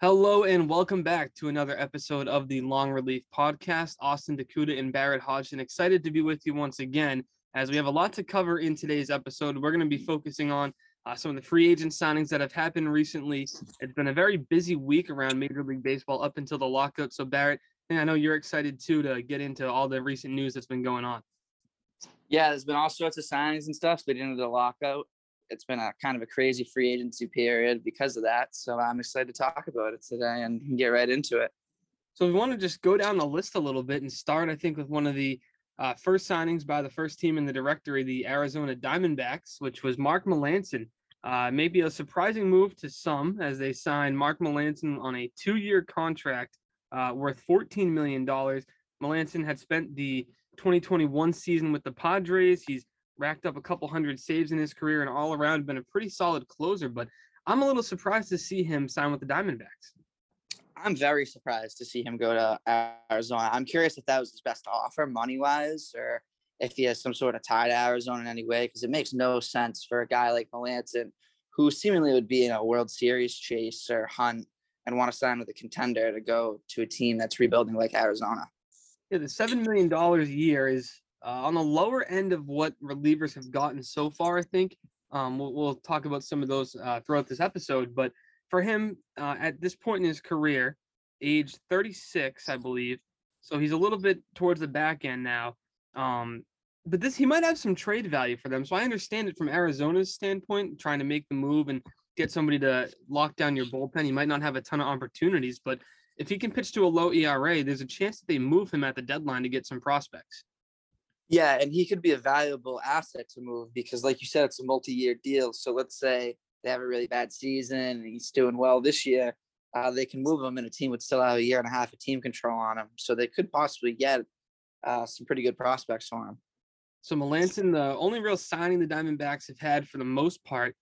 Hello and welcome back to another episode of the Long Relief Podcast. Austin Dakuda and Barrett Hodgson excited to be with you once again as we have a lot to cover in today's episode. We're going to be focusing on uh, some of the free agent signings that have happened recently. It's been a very busy week around Major League Baseball up until the lockout. So, Barrett, I know you're excited too to get into all the recent news that's been going on. Yeah, there's been all sorts of signings and stuff leading into the lockout. It's been a kind of a crazy free agency period because of that. So I'm excited to talk about it today and get right into it. So we want to just go down the list a little bit and start, I think, with one of the uh, first signings by the first team in the directory, the Arizona Diamondbacks, which was Mark Melancon. Uh, maybe a surprising move to some as they signed Mark Melancon on a two-year contract uh, worth $14 million. Melancon had spent the 2021 season with the Padres. He's racked up a couple hundred saves in his career and all around been a pretty solid closer. But I'm a little surprised to see him sign with the Diamondbacks. I'm very surprised to see him go to Arizona. I'm curious if that was his best offer money wise or if he has some sort of tie to Arizona in any way, because it makes no sense for a guy like Melancon, who seemingly would be in a World Series chase or hunt and want to sign with a contender to go to a team that's rebuilding like Arizona. Yeah, the seven million dollars a year is uh, on the lower end of what relievers have gotten so far. I think um, we'll, we'll, talk about some of those uh, throughout this episode. But for him, uh, at this point in his career, age 36, I believe, so he's a little bit towards the back end now. Um, but this he might have some trade value for them. So I understand it from Arizona's standpoint, trying to make the move and get somebody to lock down your bullpen. He might not have a ton of opportunities, but if he can pitch to a low ERA, there's a chance that they move him at the deadline to get some prospects. Yeah, and he could be a valuable asset to move because, like you said, it's a multi-year deal. So let's say they have a really bad season and he's doing well this year, uh, they can move him, and a team would still have a year and a half of team control on him. So they could possibly get uh, some pretty good prospects for him. So Melancon, the only real signing the Diamondbacks have had for the most part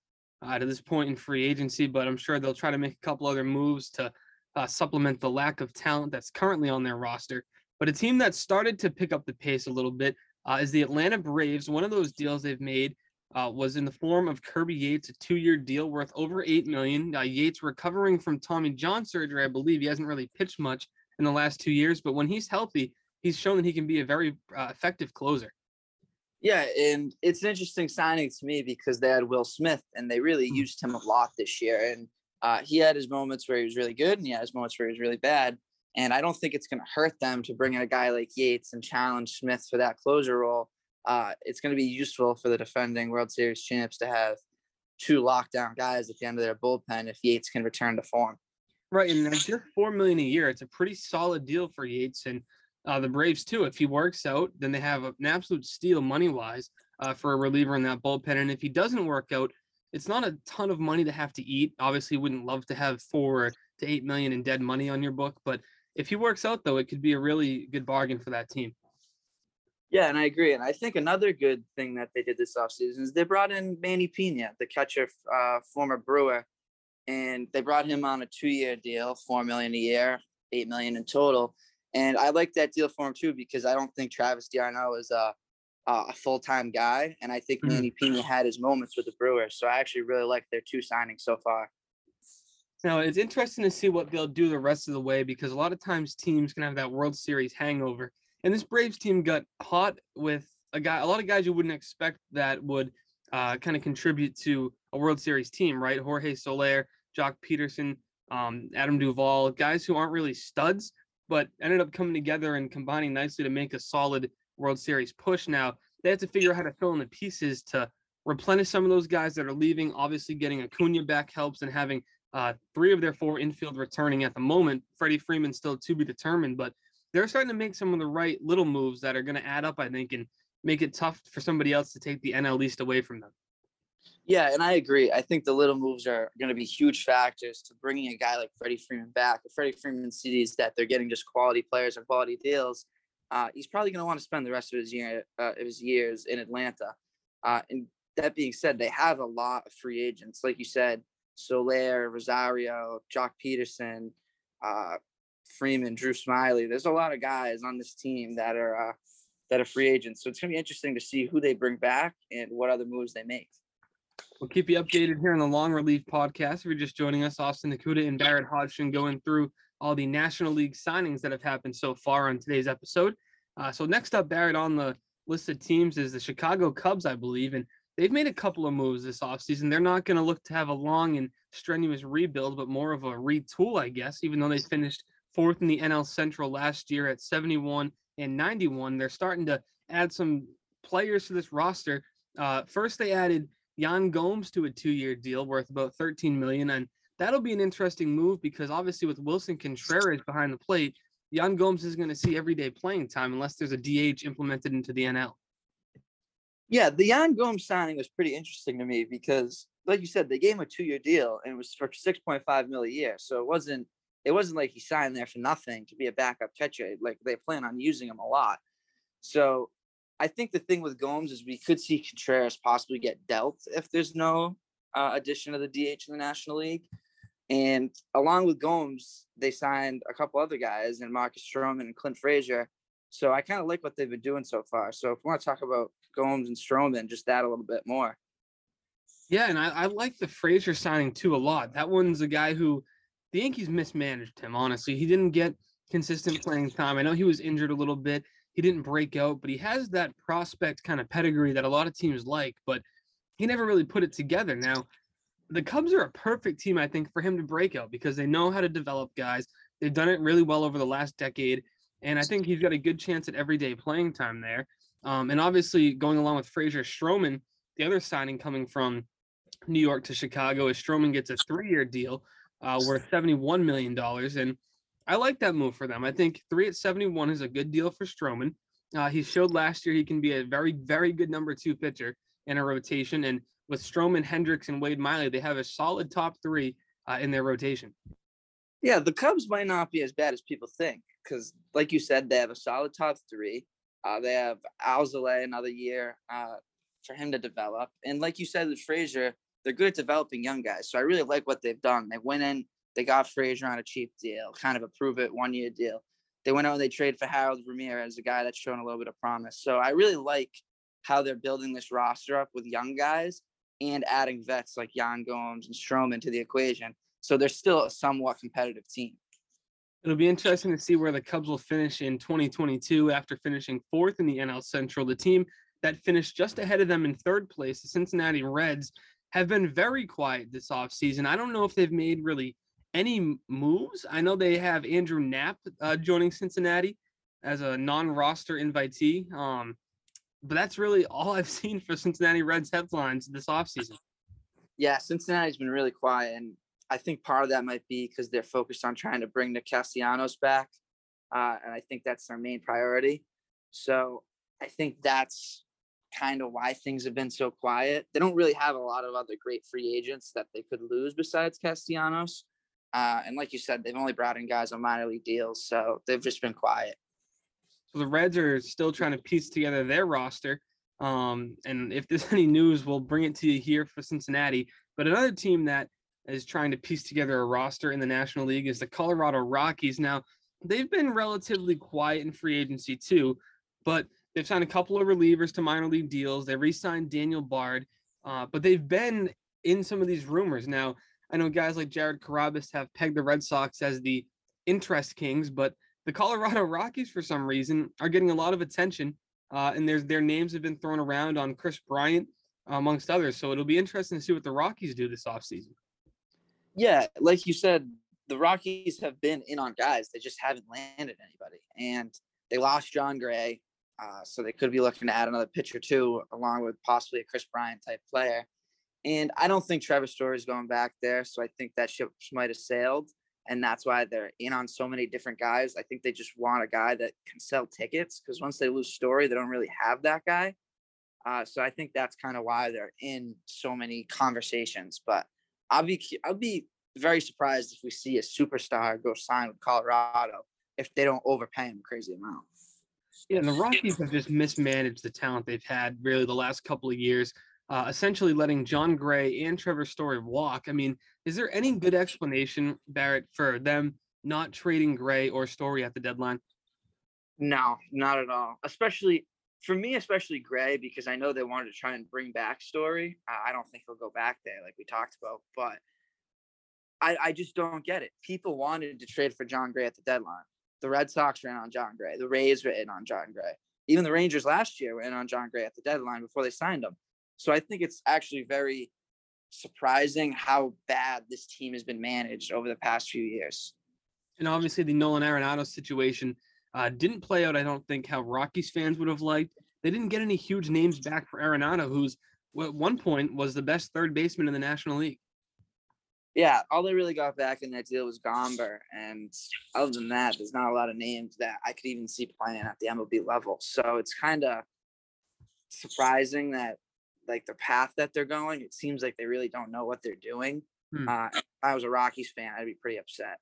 uh, to this point in free agency, but I'm sure they'll try to make a couple other moves to uh, supplement the lack of talent that's currently on their roster. But a team that started to pick up the pace a little bit uh, is the Atlanta Braves. One of those deals they've made uh, was in the form of Kirby Yates, a two-year deal worth over eight million. Uh, Yates recovering from Tommy John surgery, I believe he hasn't really pitched much in the last two years, but when he's healthy, he's shown that he can be a very uh, effective closer. Yeah, and it's an interesting signing to me because they had Will Smith and they really hmm. used him a lot this year. And uh, he had his moments where he was really good and he had his moments where he was really bad. And I don't think it's going to hurt them to bring in a guy like Yates and challenge Smith for that closer role. Uh, it's going to be useful for the defending World Series champs to have two lockdown guys at the end of their bullpen if Yates can return to form. Right, and just four million a year. It's a pretty solid deal for Yates and uh, the Braves too. If he works out, then they have an absolute steal money wise uh, for a reliever in that bullpen. And if he doesn't work out, it's not a ton of money to have to eat. Obviously, wouldn't love to have four to eight million in dead money on your book, but if he works out though, it could be a really good bargain for that team. Yeah, and I agree. And I think another good thing that they did this offseason is they brought in Manny Pena, the catcher, uh, former Brewer, and they brought him on a two-year deal, four million a year, eight million in total. And I like that deal for him too because I don't think Travis d'Arnaud is a a full-time guy, and I think mm-hmm. Manny Pena had his moments with the Brewers. So I actually really like their two signings so far. Now it's interesting to see what they'll do the rest of the way because a lot of times teams can have that World Series hangover, and this Braves team got hot with a guy, a lot of guys you wouldn't expect that would uh, kind of contribute to a World Series team, right? Jorge Soler, Joc Pederson, um, Adam Duvall, guys who aren't really studs, but ended up coming together and combining nicely to make a solid World Series push. Now they have to figure out how to fill in the pieces to replenish some of those guys that are leaving. Obviously, getting Acuna back helps, and having uh, three of their four infield returning at the moment. Freddie Freeman still to be determined, but they're starting to make some of the right little moves that are going to add up, I think, and make it tough for somebody else to take the NL East away from them. Yeah, and I agree. I think the little moves are going to be huge factors to bringing a guy like Freddie Freeman back. If Freddie Freeman sees that they're getting just quality players and quality deals, uh, he's probably going to want to spend the rest of his year uh, of his years in Atlanta. Uh, and that being said, they have a lot of free agents, like you said, Soler, Rosario, Joc Pederson, uh, Freeman, Drew Smyly. There's a lot of guys on this team that are uh, that are free agents. So it's going to be interesting to see who they bring back and what other moves they make. We'll keep you updated here on the Long Relief podcast. If you're just joining us, Austin Nakuda and Barrett Hodgson going through all the National League signings that have happened so far on today's episode. Uh, so next up, Barrett, on the list of teams is the Chicago Cubs, I believe, and they've made a couple of moves this offseason. They're not going to look to have a long and strenuous rebuild, but more of a retool, I guess, even though they finished fourth in the NL Central last year at 71 and 91. They're starting to add some players to this roster. Uh, first, they added Yan Gomes to a two-year deal worth about 13 million, and that'll be an interesting move because obviously with Willson Contreras behind the plate, Yan Gomes is going to see everyday playing time unless there's a DH implemented into the NL. Yeah, the Yan Gomes signing was pretty interesting to me because, like you said, they gave him a two-year deal and it was for 6.5 mil a year. So it wasn't it wasn't like he signed there for nothing to be a backup catcher. Like they plan on using him a lot. So I think the thing with Gomes is we could see Contreras possibly get dealt if there's no uh, addition of the DH in the National League. And along with Gomes, they signed a couple other guys and Marcus Stroman and Clint Frazier. So I kind of like what they've been doing so far. So if we want to talk about Gomes and Stroman, just that a little bit more. Yeah, and I, I like the Frazier signing too a lot. That one's a guy who the Yankees mismanaged him, honestly. He didn't get consistent playing time. I know he was injured a little bit. He didn't break out, but he has that prospect kind of pedigree that a lot of teams like, but he never really put it together. Now, the Cubs are a perfect team, I think, for him to break out because they know how to develop guys. They've done it really well over the last decade, and I think he's got a good chance at everyday playing time there. Um, and obviously, going along with Frazier Stroman, the other signing coming from New York to Chicago is Stroman gets a three-year deal uh, worth $71 million. And I like that move for them. I think three at 71 is a good deal for Stroman. Uh, he showed last year he can be a very, very good number two pitcher in a rotation. And with Stroman, Hendricks, and Wade Miley, they have a solid top three uh, in their rotation. Yeah, the Cubs might not be as bad as people think because, like you said, they have a solid top three. Uh, they have Alzolay another year uh, for him to develop. And like you said with Frazier, they're good at developing young guys. So I really like what they've done. They went in, they got Frazier on a cheap deal, kind of a prove it one year deal. They went out and they traded for Harold Ramirez, as a guy that's shown a little bit of promise. So I really like how they're building this roster up with young guys and adding vets like Yan Gomes and Stroman to the equation. So they're still a somewhat competitive team. It'll be interesting to see where the Cubs will finish in 2022 after finishing fourth in the NL Central. The team that finished just ahead of them in third place, the Cincinnati Reds, have been very quiet this offseason. I don't know if they've made really any moves. I know they have Andrew Knapp uh, joining Cincinnati as a non-roster invitee. Um, but that's really all I've seen for Cincinnati Reds headlines this offseason. Yeah, Cincinnati's been really quiet, and I think part of that might be because they're focused on trying to bring the Castellanos back, uh, and I think that's their main priority. So I think that's kind of why things have been so quiet. They don't really have a lot of other great free agents that they could lose besides Castellanos. Uh, and like you said, they've only brought in guys on minor league deals, so they've just been quiet. So the Reds are still trying to piece together their roster. Um, and if there's any news, we'll bring it to you here for Cincinnati. But another team that is trying to piece together a roster in the National League is the Colorado Rockies. Now, they've been relatively quiet in free agency too, but They've signed a couple of relievers to minor league deals. They re-signed Daniel Bard, uh, but they've been in some of these rumors. Now, I know guys like Jared Carrabis have pegged the Red Sox as the interest kings, but the Colorado Rockies, for some reason, are getting a lot of attention, uh, and there's their names have been thrown around on Kris Bryant, amongst others. So it'll be interesting to see what the Rockies do this offseason. Yeah, like you said, the Rockies have been in on guys; they just haven't landed anybody, and they lost Jon Gray. Uh, so they could be looking to add another pitcher too, along with possibly a Kris Bryant type player. And I don't think Trevor Story is going back there. So I think that ship might have sailed. And that's why they're in on so many different guys. I think they just want a guy that can sell tickets because once they lose Story, they don't really have that guy. Uh, so I think that's kind of why they're in so many conversations. But I'll be I'll be very surprised if we see a superstar go sign with Colorado if they don't overpay him a crazy amount. Yeah, and the Rockies have just mismanaged the talent they've had really the last couple of years, uh, essentially letting Jon Gray and Trevor Story walk. I mean, is there any good explanation, Barrett, for them not trading Gray or Story at the deadline? No, not at all. Especially for me, especially Gray, because I know they wanted to try and bring back Story. I don't think he'll go back there, like we talked about. But I, I just don't get it. People wanted to trade for Jon Gray at the deadline. The Red Sox ran on Jon Gray. The Rays were in on Jon Gray. Even the Rangers last year were in on Jon Gray at the deadline before they signed him. So I think it's actually very surprising how bad this team has been managed over the past few years. And obviously, the Nolan Arenado situation uh, didn't play out. I don't think how Rockies fans would have liked. They didn't get any huge names back for Arenado, who's at one point was the best third baseman in the National League. Yeah, all they really got back in that deal was Gomber, and other than that, there's not a lot of names that I could even see playing at the MLB level. So it's kind of surprising that like the path that they're going, it seems like they really don't know what they're doing. Hmm. Uh, if I was a Rockies fan, I'd be pretty upset.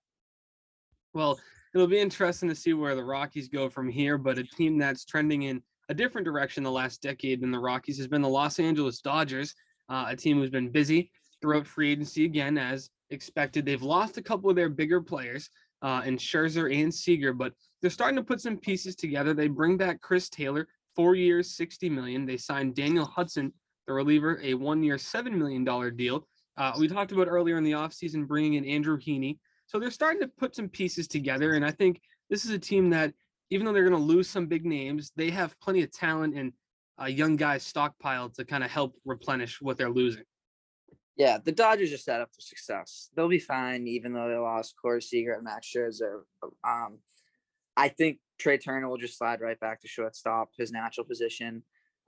Well, it'll be interesting to see where the Rockies go from here. But a team that's trending in a different direction the last decade than the Rockies has been the Los Angeles Dodgers, uh, a team who's been busy throughout free agency again, as expected. They've lost a couple of their bigger players uh, in Scherzer and Seager, but they're starting to put some pieces together. They bring back Chris Taylor, four years, 60 million. They signed Daniel Hudson the reliever, a one-year, $7 million deal. Uh, we talked about earlier in the offseason bringing in Andrew Heaney. So they're starting to put some pieces together. And I think this is a team that, even though they're going to lose some big names, they have plenty of talent and uh, young guys stockpiled to kind of help replenish what they're losing. Yeah, the Dodgers are set up for success. They'll be fine, even though they lost Corey Seager and Max Scherzer. Um, I think Trea Turner will just slide right back to shortstop, his natural position.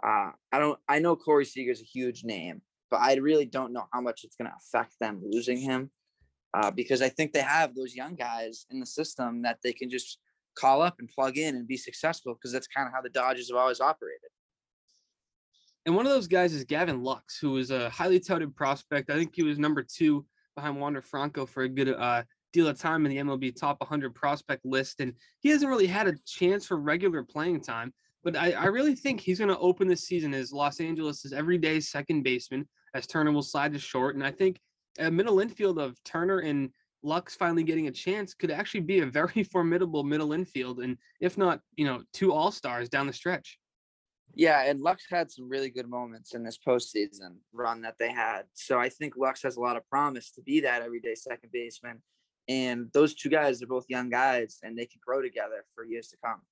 Uh, I don't. I know Corey Seager is a huge name, but I really don't know how much it's going to affect them losing him, uh, because I think they have those young guys in the system that they can just call up and plug in and be successful. Because that's kind of how the Dodgers have always operated. And one of those guys is Gavin Lux, who is a highly touted prospect. I think he was number two behind Wander Franco for a good uh, deal of time in the MLB top 100 prospect list, and he hasn't really had a chance for regular playing time. But I, I really think he's going to open this season as Los Angeles' everyday second baseman, as Turner will slide to short. And I think a middle infield of Turner and Lux finally getting a chance could actually be a very formidable middle infield, and if not, you know, two all stars down the stretch. Yeah, and Lux had some really good moments in this postseason run that they had. So I think Lux has a lot of promise to be that everyday second baseman. And those two guys are both young guys, and they can grow together for years to come.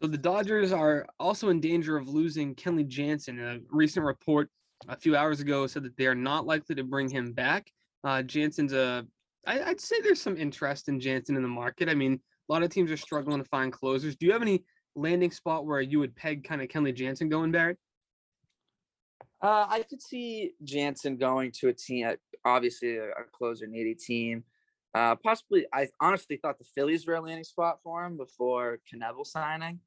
So the Dodgers are also in danger of losing Kenley Jansen. A recent report a few hours ago said that they are not likely to bring him back. Uh, Jansen's a, I, I'd say there's some interest in Jansen in the market. I mean, a lot of teams are struggling to find closers. Do you have any landing spot where you would peg kind of Kenley Jansen going, Barrett? Uh, I could see Jansen going to a team, obviously a, closer needy team. Uh, possibly, I honestly thought the Phillies were a landing spot for him before Knebel signing.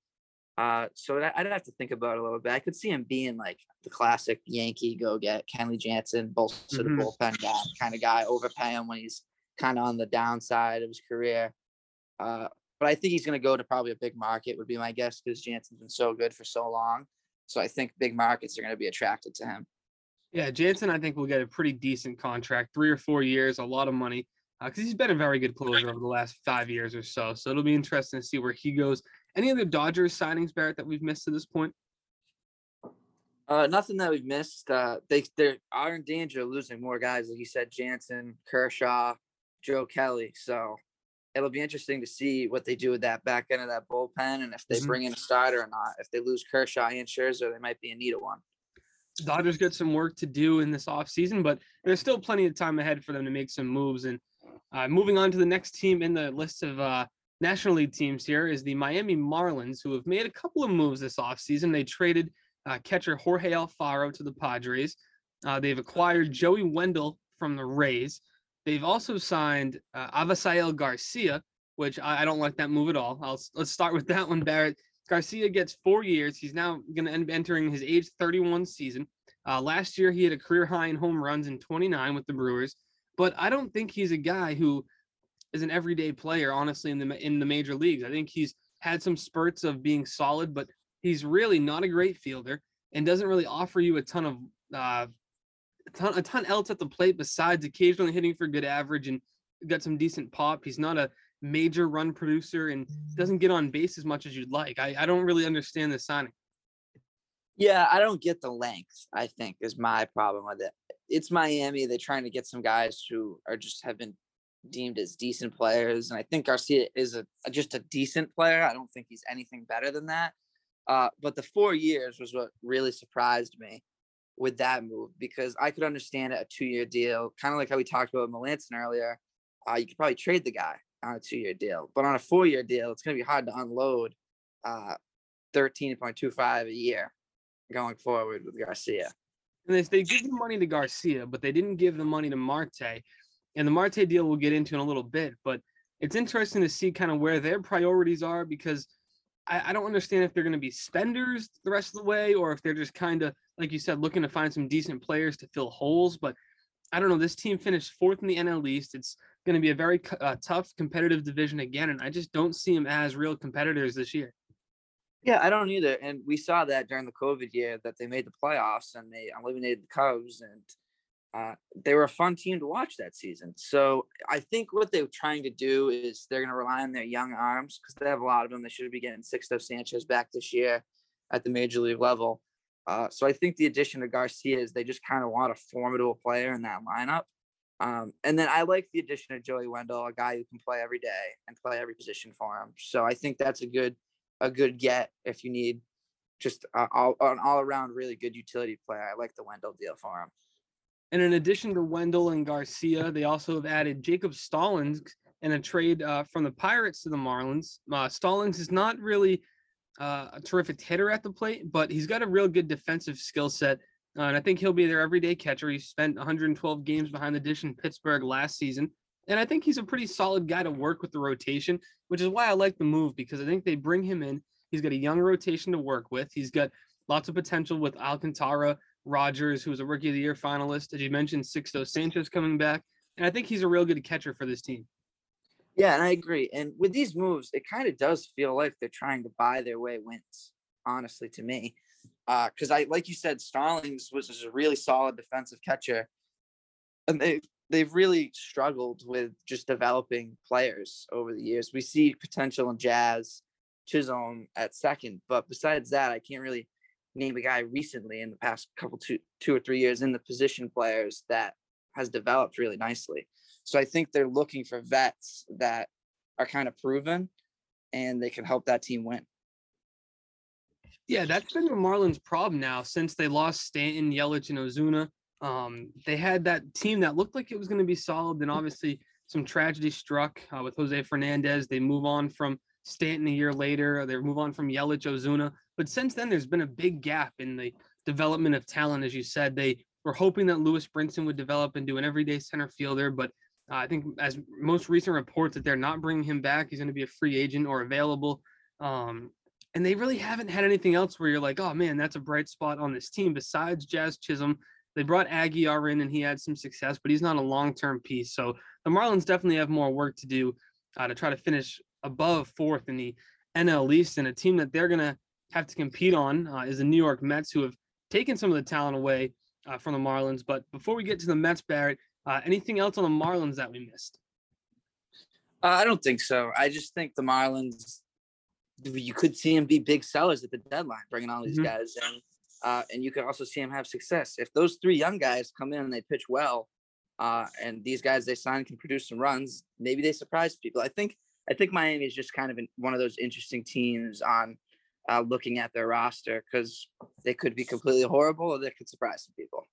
Uh, so I'd have to think about it a little bit. I could see him being like the classic Yankee go get Kenley Jansen, bolster mm-hmm. the bullpen guy kind of guy, overpay him when he's kind of on the downside of his career. Uh, but I think he's going to go to probably a big market, would be my guess, because Jansen's been so good for so long. So I think big markets are going to be attracted to him. Yeah, Jansen, I think will get a pretty decent contract, three or four years, a lot of money, because uh, he's been a very good closer over the last five years or so. So it'll be interesting to see where he goes. Any other Dodgers signings, Barrett, that we've missed to this point? Uh, nothing that we've missed. Uh, they they are in danger of losing more guys, like you said, Jansen, Kershaw, Joe Kelly. So it'll be interesting to see what they do with that back end of that bullpen, and if they mm-hmm. bring in a starter or not. If they lose Kershaw and Scherzer, they might be in need of one. Dodgers got some work to do in this offseason, but there's still plenty of time ahead for them to make some moves. And uh, moving on to the next team in the list of uh, National League teams here is the Miami Marlins, who have made a couple of moves this offseason. They traded uh, catcher Jorge Alfaro to the Padres. Uh, they've acquired Joey Wendle from the Rays. They've also signed uh, Avisail Garcia, which I, I, don't like that move at all. I'll, let's start with that one, Barrett. Garcia gets four years. He's now going to end entering his age 31 season. Uh, last year, he had a career high in home runs in 29 with the Brewers, but I don't think he's a guy who is an everyday player, honestly, in the in the major leagues. I think he's had some spurts of being solid, but he's really not a great fielder and doesn't really offer you a ton of uh, a ton, a ton else at the plate besides occasionally hitting for good average and got some decent pop. He's not a major run producer and doesn't get on base as much as you'd like. I, I don't really understand the signing. Yeah, I don't get the length, I think, is my problem with it. It's Miami. They're trying to get some guys who are just have been deemed as decent players. And I think Garcia is a just a decent player. I don't think he's anything better than that. Uh, but the four years was what really surprised me with that move because I could understand a two year deal, kind of like how we talked about Melancon earlier. Uh, you could probably trade the guy on a two year deal, but on a four year deal, it's going to be hard to unload uh, 13.25 a year going forward with Garcia. And they, they give the money to Garcia, but they didn't give the money to Marte. And the Marte deal we'll get into in a little bit, but it's interesting to see kind of where their priorities are because I, I don't understand if they're going to be spenders the rest of the way or if they're just kind of, like you said, looking to find some decent players to fill holes. But I don't know. This team finished fourth in the NL East. It's going to be a very uh, tough competitive division again, and I just don't see them as real competitors this year. Yeah, I don't either. And we saw that during the COVID year that they made the playoffs and they eliminated the Cubs, and uh, they were a fun team to watch that season. So I think what they're trying to do is they're going to rely on their young arms because they have a lot of them. They should be getting Sixto Sanchez back this year at the major league level. Uh, so I think the addition of Garcia is they just kind of want a formidable player in that lineup. Um, and then I like the addition of Joey Wendle, a guy who can play every day and play every position for him. So I think that's a good a good get if you need just a, an all around really good utility player. I like the Wendle deal for him. And in addition to Wendle and Garcia, they also have added Jacob Stallings in a trade uh, from the Pirates to the Marlins. Uh, Stallings is not really uh, a terrific hitter at the plate, but he's got a real good defensive skill set. Uh, and I think he'll be their everyday catcher. He spent 112 games behind the dish in Pittsburgh last season. And I think he's a pretty solid guy to work with the rotation, which is why I like the move because I think they bring him in. He's got a young rotation to work with. He's got lots of potential with Alcantara, Rogers, who was a rookie of the year finalist. As you mentioned, Sixto Sanchez coming back. And I think he's a real good catcher for this team. Yeah, and I agree. And with these moves, it kind of does feel like they're trying to buy their way wins, honestly, to me. Because uh, I, like you said, Stallings was, was a really solid defensive catcher, and they they've really struggled with just developing players over the years. We see potential in Jazz, Chisholm at second, but besides that, I can't really name a guy recently in the past couple two two or three years in the position players that has developed really nicely. So I think they're looking for vets that are kind of proven and they can help that team win. Yeah, that's been the Marlins' problem now since they lost Stanton, Yelich, and Ozuna. Um, they had that team that looked like it was going to be solid. Then obviously some tragedy struck uh, with Jose Fernandez. They move on from Stanton a year later. They move on from Yelich, Ozuna. But since then, there's been a big gap in the development of talent. As you said, they were hoping that Lewis Brinson would develop into an everyday center fielder, but uh, I think as most recent reports that they're not bringing him back. He's going to be a free agent or available. Um, and they really haven't had anything else where you're like, oh man, that's a bright spot on this team besides Jazz Chisholm. They brought Aguilar in and he had some success, but he's not a long-term piece. So the Marlins definitely have more work to do uh, to try to finish above fourth in the NL East. And a team that they're going to have to compete on uh, is the New York Mets, who have taken some of the talent away uh, from the Marlins. But before we get to the Mets, Barrett, uh, anything else on the Marlins that we missed? Uh, I don't think so. I just think the Marlins, you could see them be big sellers at the deadline, bringing all these mm-hmm. guys in. Uh, and you could also see them have success. If those three young guys come in and they pitch well, uh, and these guys they sign can produce some runs, maybe they surprise people. I think I think Miami is just kind of one of those interesting teams on uh, looking at their roster because they could be completely horrible or they could surprise some people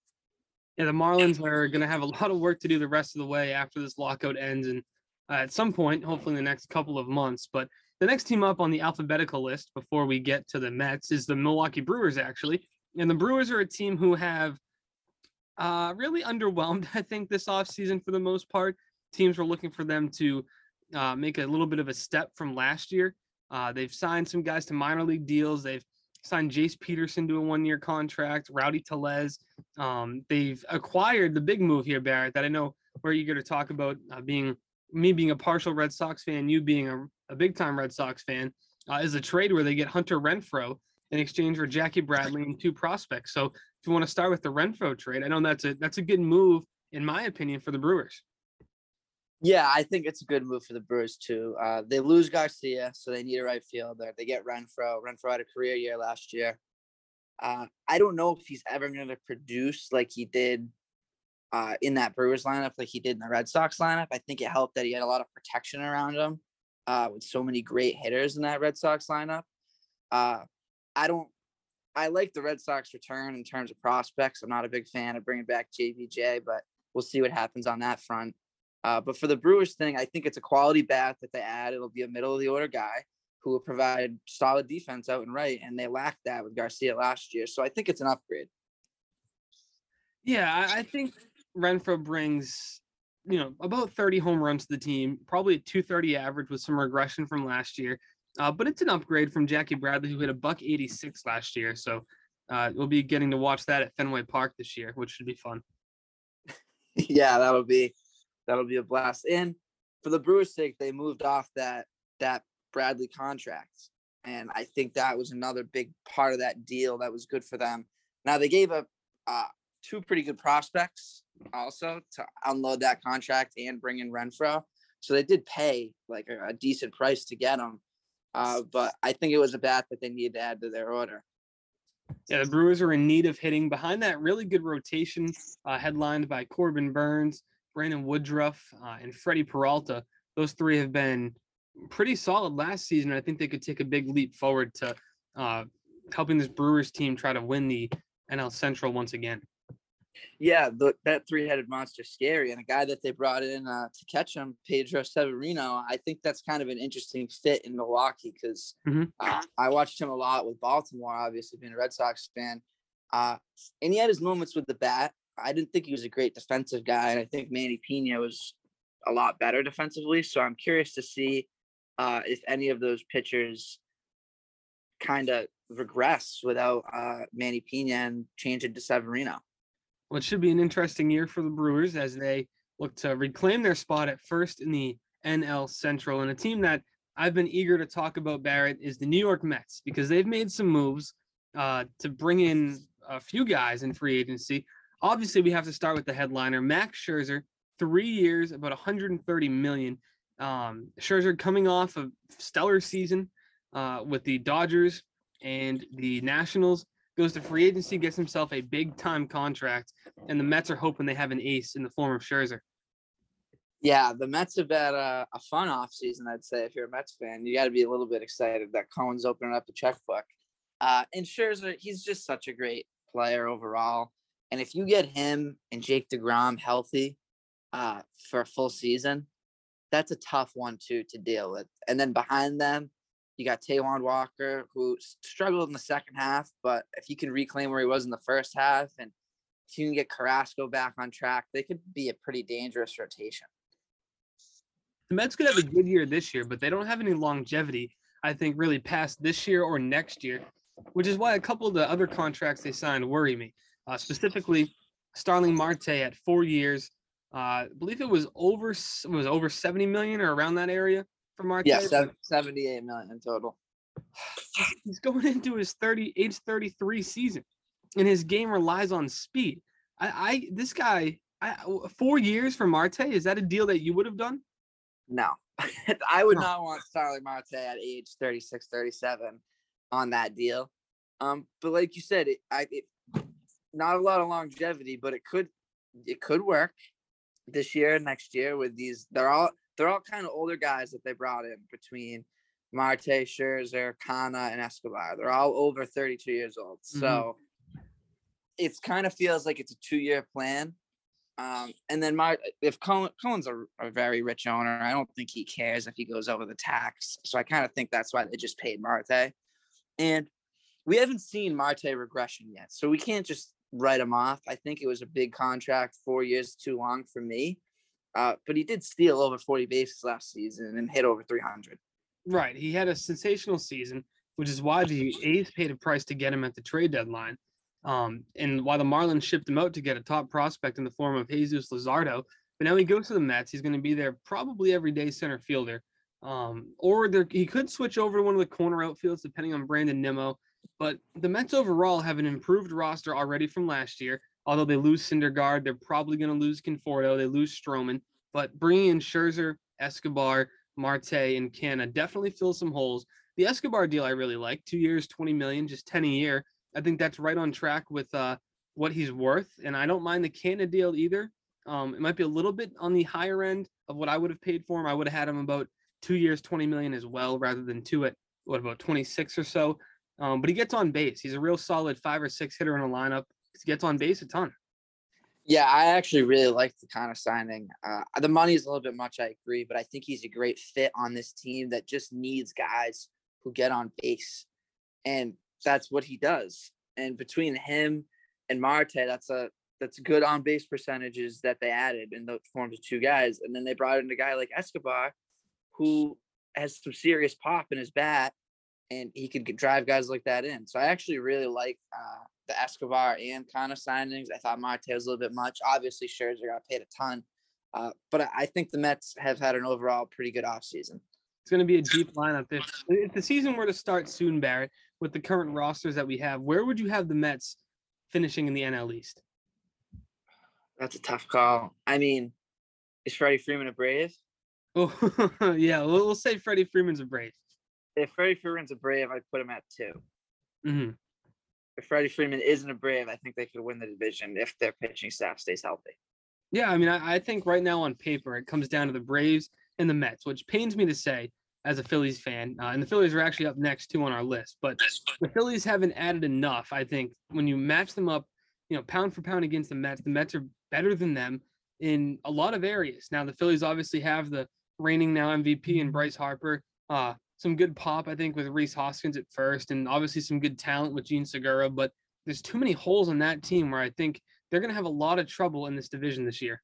yeah, the Marlins are going to have a lot of work to do the rest of the way after this lockout ends, and uh, at some point, hopefully in the next couple of months. But the next team up on the alphabetical list before we get to the Mets is the Milwaukee Brewers, actually. And the Brewers are a team who have uh, really underwhelmed, I think, this offseason for the most part. Teams were looking for them to uh, make a little bit of a step from last year. Uh, they've signed some guys to minor league deals. They've signed Jace Peterson to a one-year contract. Rowdy Tellez. Um, they've acquired the big move here, Barrett. That I know where you're going to talk about. Uh, being me being a partial Red Sox fan, you being a, a big-time Red Sox fan, uh, is a trade where they get Hunter Renfroe in exchange for Jackie Bradley and two prospects. So if you want to start with the Renfroe trade, I know that's a that's a good move in my opinion for the Brewers. Yeah, I think it's a good move for the Brewers too. Uh, they lose Garcia, so they need a right fielder. They get Renfroe. Renfroe had a career year last year. Uh, I don't know if he's ever going to produce like he did uh, in that Brewers lineup, like he did in the Red Sox lineup. I think it helped that he had a lot of protection around him uh, with so many great hitters in that Red Sox lineup. Uh, I don't. I like the Red Sox return in terms of prospects. I'm not a big fan of bringing back JBJ, but we'll see what happens on that front. Uh, but for the Brewers thing, I think it's a quality bat that they add. It'll be a middle of the order guy who will provide solid defense out and right, and they lacked that with Garcia last year. So I think it's an upgrade. Yeah, I, think Renfroe brings you know about 30 home runs to the team, probably a 230 average with some regression from last year. Uh, but it's an upgrade from Jackie Bradley, who hit a buck 86 last year. So uh, we'll be getting to watch that at Fenway Park this year, which should be fun. yeah, that'll be that'll be a blast. And for the Brewers' sake, they moved off that that Bradley contract, and I think that was another big part of that deal that was good for them. Now they gave up uh, two pretty good prospects also to unload that contract and bring in Renfroe, so they did pay like a, a decent price to get him. Uh, but I think it was a bat that they needed to add to their order. Yeah, the Brewers are in need of hitting behind that really good rotation, uh, headlined by Corbin Burnes, Brandon Woodruff, uh, and Freddie Peralta. Those three have been pretty solid last season. I think they could take a big leap forward to uh, helping this Brewers team try to win the NL Central once again. Yeah, the, that three-headed monster scary, and a guy that they brought in uh, to catch him, Pedro Severino. I think that's kind of an interesting fit in Milwaukee because mm-hmm. uh, I watched him a lot with Baltimore. Obviously, being a Red Sox fan, uh, and he had his moments with the bat. I didn't think he was a great defensive guy, and I think Manny Pena was a lot better defensively. So I'm curious to see uh, if any of those pitchers kind of regress without uh, Manny Pena and change it to Severino. Well, it should be an interesting year for the Brewers as they look to reclaim their spot at first in the NL Central. And a team that I've been eager to talk about, Barrett, is the New York Mets because they've made some moves uh, to bring in a few guys in free agency. Obviously, we have to start with the headliner, Max Scherzer, three years, about 130 million. Um, Scherzer coming off a stellar season uh, with the Dodgers and the Nationals, goes to free agency, gets himself a big time contract, and the Mets are hoping they have an ace in the form of Scherzer. Yeah, the Mets have had a, a fun offseason, I'd say. If you're a Mets fan, you got to be a little bit excited that Cohen's opening up the checkbook. Uh, and Scherzer, he's just such a great player overall. And if you get him and Jake DeGrom healthy uh, for a full season, that's a tough one too to deal with. And then behind them, you got Taijuan Walker, who struggled in the second half, but if you can reclaim where he was in the first half, and if you can get Carrasco back on track, they could be a pretty dangerous rotation. The Mets could have a good year this year, but they don't have any longevity. I think really past this year or next year, which is why a couple of the other contracts they signed worry me. Uh, specifically, Starling Marte at four years, uh, I believe it was over it was over 70 million or around that area for Marte. Yeah, 78 million in total. He's going into his 30 age 33 season, and his game relies on speed. I, I this guy, I, four years for Marte. Is that a deal that you would have done? No, I would no. not want Starling Marte at age 36, 37 on that deal. Um, but like you said, it, I, it, not a lot of longevity, but it could, it could work this year, and next year with these. They're all they're all kind of older guys that they brought in between Marte, Scherzer, Canha, and Escobar. They're all over 32 years old. Mm-hmm. So it's kind of feels like it's a two year plan. Um, and then my if Cohen, Cohen's a, a, very rich owner, I don't think he cares if he goes over the tax. So I kind of think that's why they just paid Marte. And we haven't seen Marte regression yet, so we can't just write him off. I think it was a big contract, four years too long for me. Uh, but he did steal over 40 bases last season and hit over 300. Right. He had a sensational season, which is why the A's paid a price to get him at the trade deadline. Um, and why the Marlins shipped him out to get a top prospect in the form of Jesus Luzardo. But now he goes to the Mets. He's going to be there probably every day center fielder. Um, or there, he could switch over to one of the corner outfields depending on Brandon Nimmo. But the Mets overall have an improved roster already from last year. Although they lose Syndergaard, they're probably going to lose Conforto. They lose Stroman. But bringing in Scherzer, Escobar, Marte, and Canha definitely fills some holes. The Escobar deal I really like. Two years, 20 million, just 10 a year. I think that's right on track with uh, what he's worth. And I don't mind the Canha deal either. Um, it might be a little bit on the higher end of what I would have paid for him. I would have had him about two years, 20 million as well, rather than two at what about 26 or so. Um, but he gets on base. He's a real solid five or six hitter in a lineup. He gets on base a ton. Yeah, I actually really like the Canha signing. Uh, the money is a little bit much, I agree, but I think he's a great fit on this team that just needs guys who get on base, and that's what he does. And between him and Marte, that's a that's good on base percentages that they added in the forms of two guys, and then they brought in a guy like Escobar, who has some serious pop in his bat, and he could drive guys like that in. So I actually really like uh, the Escobar and of signings. I thought Marte was a little bit much. Obviously, Scherzer got paid a ton, uh, but I think the Mets have had an overall pretty good offseason. It's going to be a deep lineup. If, if the season were to start soon, Barrett, with the current rosters that we have, where would you have the Mets finishing in the NL East? That's a tough call. I mean, is Freddie Freeman a Brave? Oh, yeah. We'll, we'll say Freddie Freeman's a Brave. If Freddie Freeman's a Brave, I'd put him at 2 mm-hmm. If Freddie Freeman isn't a Brave, I think they could win the division if their pitching staff stays healthy. Yeah, I mean, I, I think right now on paper, it comes down to the Braves and the Mets, which pains me to say as a Phillies fan. Uh, and the Phillies are actually up next too on our list, but the Phillies haven't added enough. I think when you match them up, you know, pound for pound against the Mets, the Mets are better than them in a lot of areas. Now the Phillies obviously have the reigning now MVP and Bryce Harper. Uh, some good pop, I think, with Rhys Hoskins at first, and obviously some good talent with Jean Segura. But there's too many holes on that team where I think they're going to have a lot of trouble in this division this year.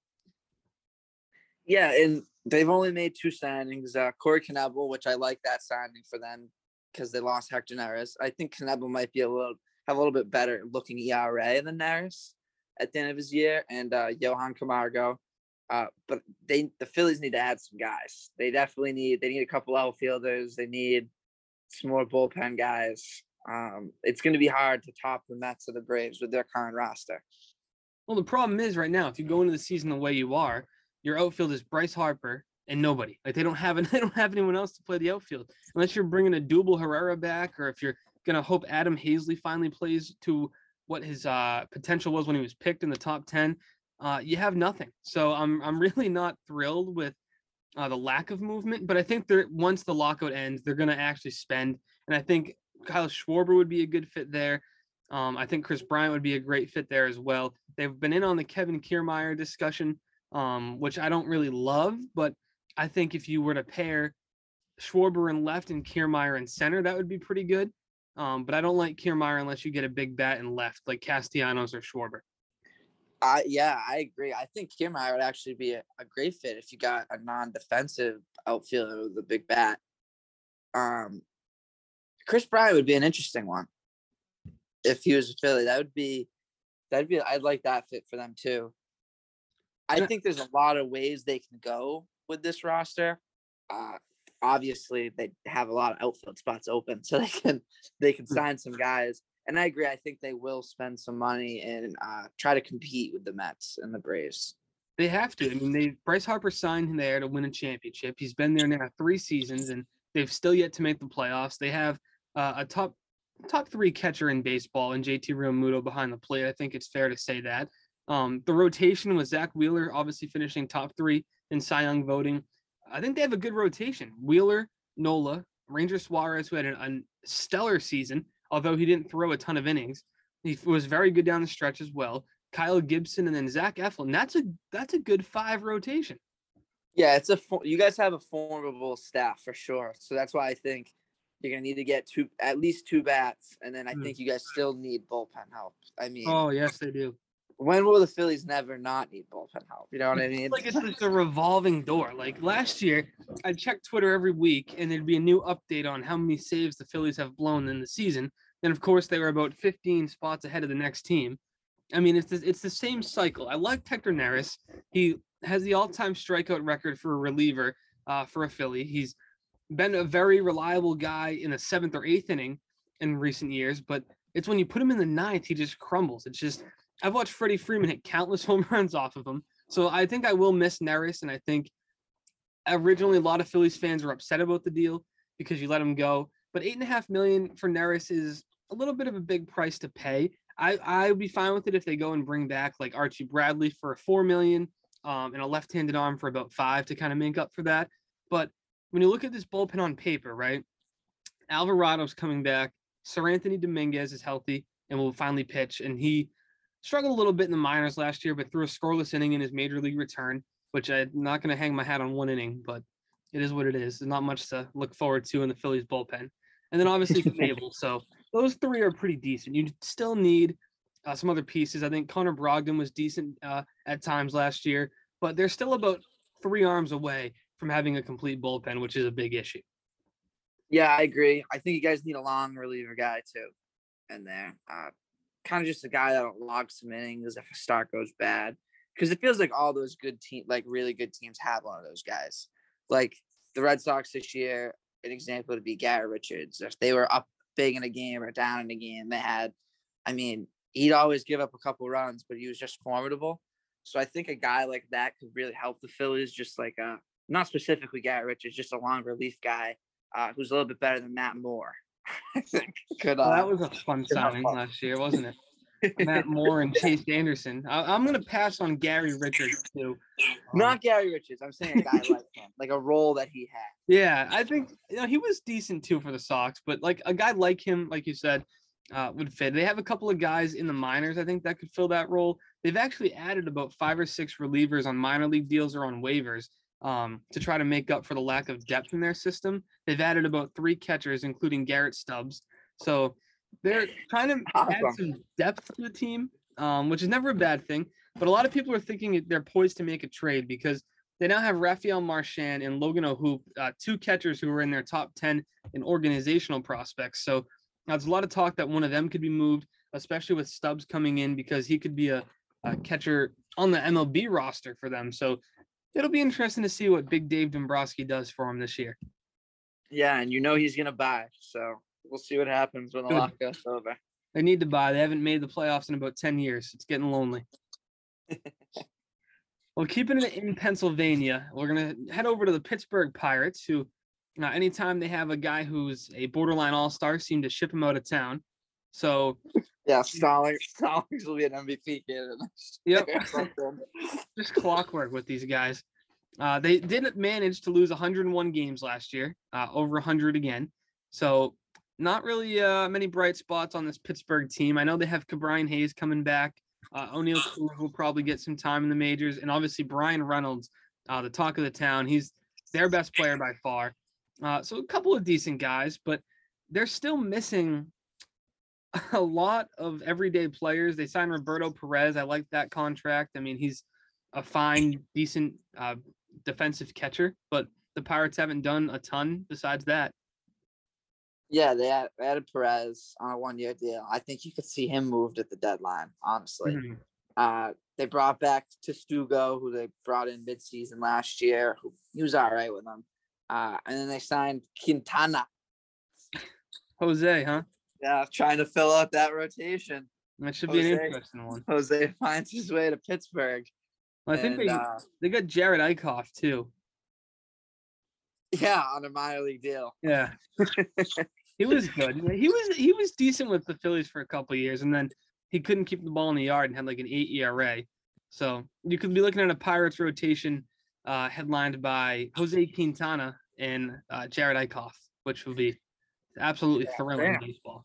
Yeah, and they've only made two signings. Uh, Corey Knebel, which I like that signing for them because they lost Hector Neris. I think Knebel might be a little have a little bit better looking ERA than Neris at the end of his year, and uh, Johan Camargo. Uh, but they the Phillies need to add some guys. They definitely need they need a couple outfielders. They need some more bullpen guys. Um, it's going to be hard to top the Mets or the Braves with their current roster. Well, the problem is right now, if you go into the season the way you are, your outfield is Bryce Harper and nobody. Like they don't have they don't have anyone else to play the outfield unless you're bringing Odubel Herrera back, or if you're gonna hope Adam Haseley finally plays to what his uh, potential was when he was picked in the top ten. Uh, you have nothing. So I'm I'm really not thrilled with uh, the lack of movement. But I think they're once the lockout ends, they're gonna actually spend, and I think Kyle Schwarber would be a good fit there. Um, I think Kris Bryant would be a great fit there as well. They've been in on the Kevin Kiermaier discussion um, which I don't really love. But I think if you were to pair Schwarber in left and Kiermaier in center, that would be pretty good. Um, but I don't like Kiermaier unless you get a big bat in left, like Castellanos or Schwarber. Uh, yeah, I agree. I think Kiermaier would actually be a, a great fit if you got a non-defensive outfielder with a big bat. Um, Kris Bryant would be an interesting one if he was a Philly. That would be that'd be I'd like that fit for them too. I think there's a lot of ways they can go with this roster. Uh, obviously, they have a lot of outfield spots open, so they can they can mm. sign some guys. And I agree. I think they will spend some money and uh, try to compete with the Mets and the Braves. They have to. I mean, they Bryce Harper signed him there to win a championship. He's been there now three seasons, and they've still yet to make the playoffs. They have uh, a top top three catcher in baseball and JT Realmuto behind the plate. I think it's fair to say that. Um, the rotation with Zack Wheeler obviously finishing top three in Cy Young voting. I think they have a good rotation. Wheeler, Nola, Ranger Suarez, who had an, a stellar season, although he didn't throw a ton of innings. He was very good down the stretch as well. Kyle Gibson and then Zach Eflin. That's a that's a good five rotation. Yeah, it's a you guys have a formidable staff for sure. So that's why I think you're gonna need to get two at least two bats, and then I mm. think you guys still need bullpen help. I mean, oh yes, they do when will the Phillies never not need bullpen help? You know what I mean? Like it's just a revolving door. Like last year, I checked Twitter every week, and there'd be a new update on how many saves the Phillies have blown in the season. And of course, they were about 15 spots ahead of the next team. I mean, it's the, it's the same cycle. I like Hector Neris. He has the all-time strikeout record for a reliever uh, for a Philly. He's been a very reliable guy in the seventh or eighth inning in recent years, but it's when you put him in the ninth, he just crumbles. It's just I've watched Freddie Freeman hit countless home runs off of him. So I think I will miss Neris, and I think originally a lot of Phillies fans were upset about the deal because you let him go. But eight and a half million for Neris is a little bit of a big price to pay. I I would be fine with it if they go and bring back like Archie Bradley for a four million, um, and a left-handed arm for about five to kind of make up for that. But when you look at this bullpen on paper, right? Alvarado's coming back. Seranthony Dominguez is healthy and will finally pitch, and he struggled a little bit in the minors last year, but threw a scoreless inning in his major league return, which I'm not going to hang my hat on one inning, but it is what it is. There's not much to look forward to in the Phillies bullpen. And then obviously Knebel. So those three are pretty decent. You still need uh, some other pieces. I think Connor Brogdon was decent uh, at times last year, but they're still about three arms away from having a complete bullpen, which is a big issue. Yeah, I agree. I think you guys need a long reliever guy too in there. Uh, kind of just a guy that'll log some innings if a start goes bad. Because it feels like all those good team, like really good teams, have one of those guys. Like the Red Sox this year, an example would be Garrett Richards. If they were up big in a game or down in a game, they had. I mean, he'd always give up a couple runs, but he was just formidable. So I think a guy like that could really help the Phillies. Just like a not specifically Garrett Richards, just a long relief guy uh, who's a little bit better than Matt Moore. I think could. Well, that was a fun signing last year, wasn't it? Matt Moore and Chase Anderson. I, am gonna pass on Gary Richards too. Um, Not Gary Richards. I'm saying a guy like him, like a role that he had. Yeah, I think you know he was decent too for the Sox, but like a guy like him, like you said, uh, would fit. They have a couple of guys in the minors, I think, that could fill that role. They've actually added about five or six relievers on minor league deals or on waivers um, to try to make up for the lack of depth in their system. They've added about three catchers, including Garrett Stubbs. So they're trying to awesome. add some depth to the team, um, which is never a bad thing. But a lot of people are thinking they're poised to make a trade because they now have Rafael Marchand and Logan O'Hoppe, uh, two catchers who are in their top 10 in organizational prospects. So there's a lot of talk that one of them could be moved, especially with Stubbs coming in because he could be a, a catcher on the MLB roster for them. So it'll be interesting to see what Big Dave Dombrowski does for him this year. Yeah, and you know he's gonna buy. So we'll see what happens when the Good. lockout's over. They need to buy. They haven't made the playoffs in about 10 years. It's getting lonely. well, keeping it in Pennsylvania, we're going to head over to the Pittsburgh Pirates, who, uh, anytime they have a guy who's a borderline all star, seem to ship him out of town. So, yeah, Stallings, Stallings will be an MVP candidate. Yep. Just clockwork with these guys. Uh, they didn't manage to lose 101 games last year, uh, over 100 again. So not really uh, many bright spots on this Pittsburgh team. I know they have Ke'Bryan Hayes coming back. Uh, Oneil Cruz will probably get some time in the majors, and obviously Bryan Reynolds, uh, the talk of the town. He's their best player by far. Uh, so a couple of decent guys, but they're still missing a lot of everyday players. They signed Roberto Perez. I like that contract. I mean, he's a fine, decent uh, defensive catcher, but the Pirates haven't done a ton besides that. Yeah, they added Perez on a one year deal. I think you could see him moved at the deadline, honestly. Mm-hmm. Uh, they brought back Tsutsugo, who they brought in midseason last year. Who he was all right with them. Uh, and then they signed Quintana. Jose, huh? Yeah, trying to fill out that rotation. That should Jose, be an interesting one. Jose finds his way to Pittsburgh. Well, I think and, they uh, they got Jerad Eickhoff too. Yeah, on a minor league deal. Yeah. he was good. He was he was decent with the Phillies for a couple years, and then he couldn't keep the ball in the yard and had like an eight ERA. So you could be looking at a Pirates rotation uh, headlined by Jose Quintana and uh, Jerad Eickhoff, which will be absolutely yeah, thrilling baseball.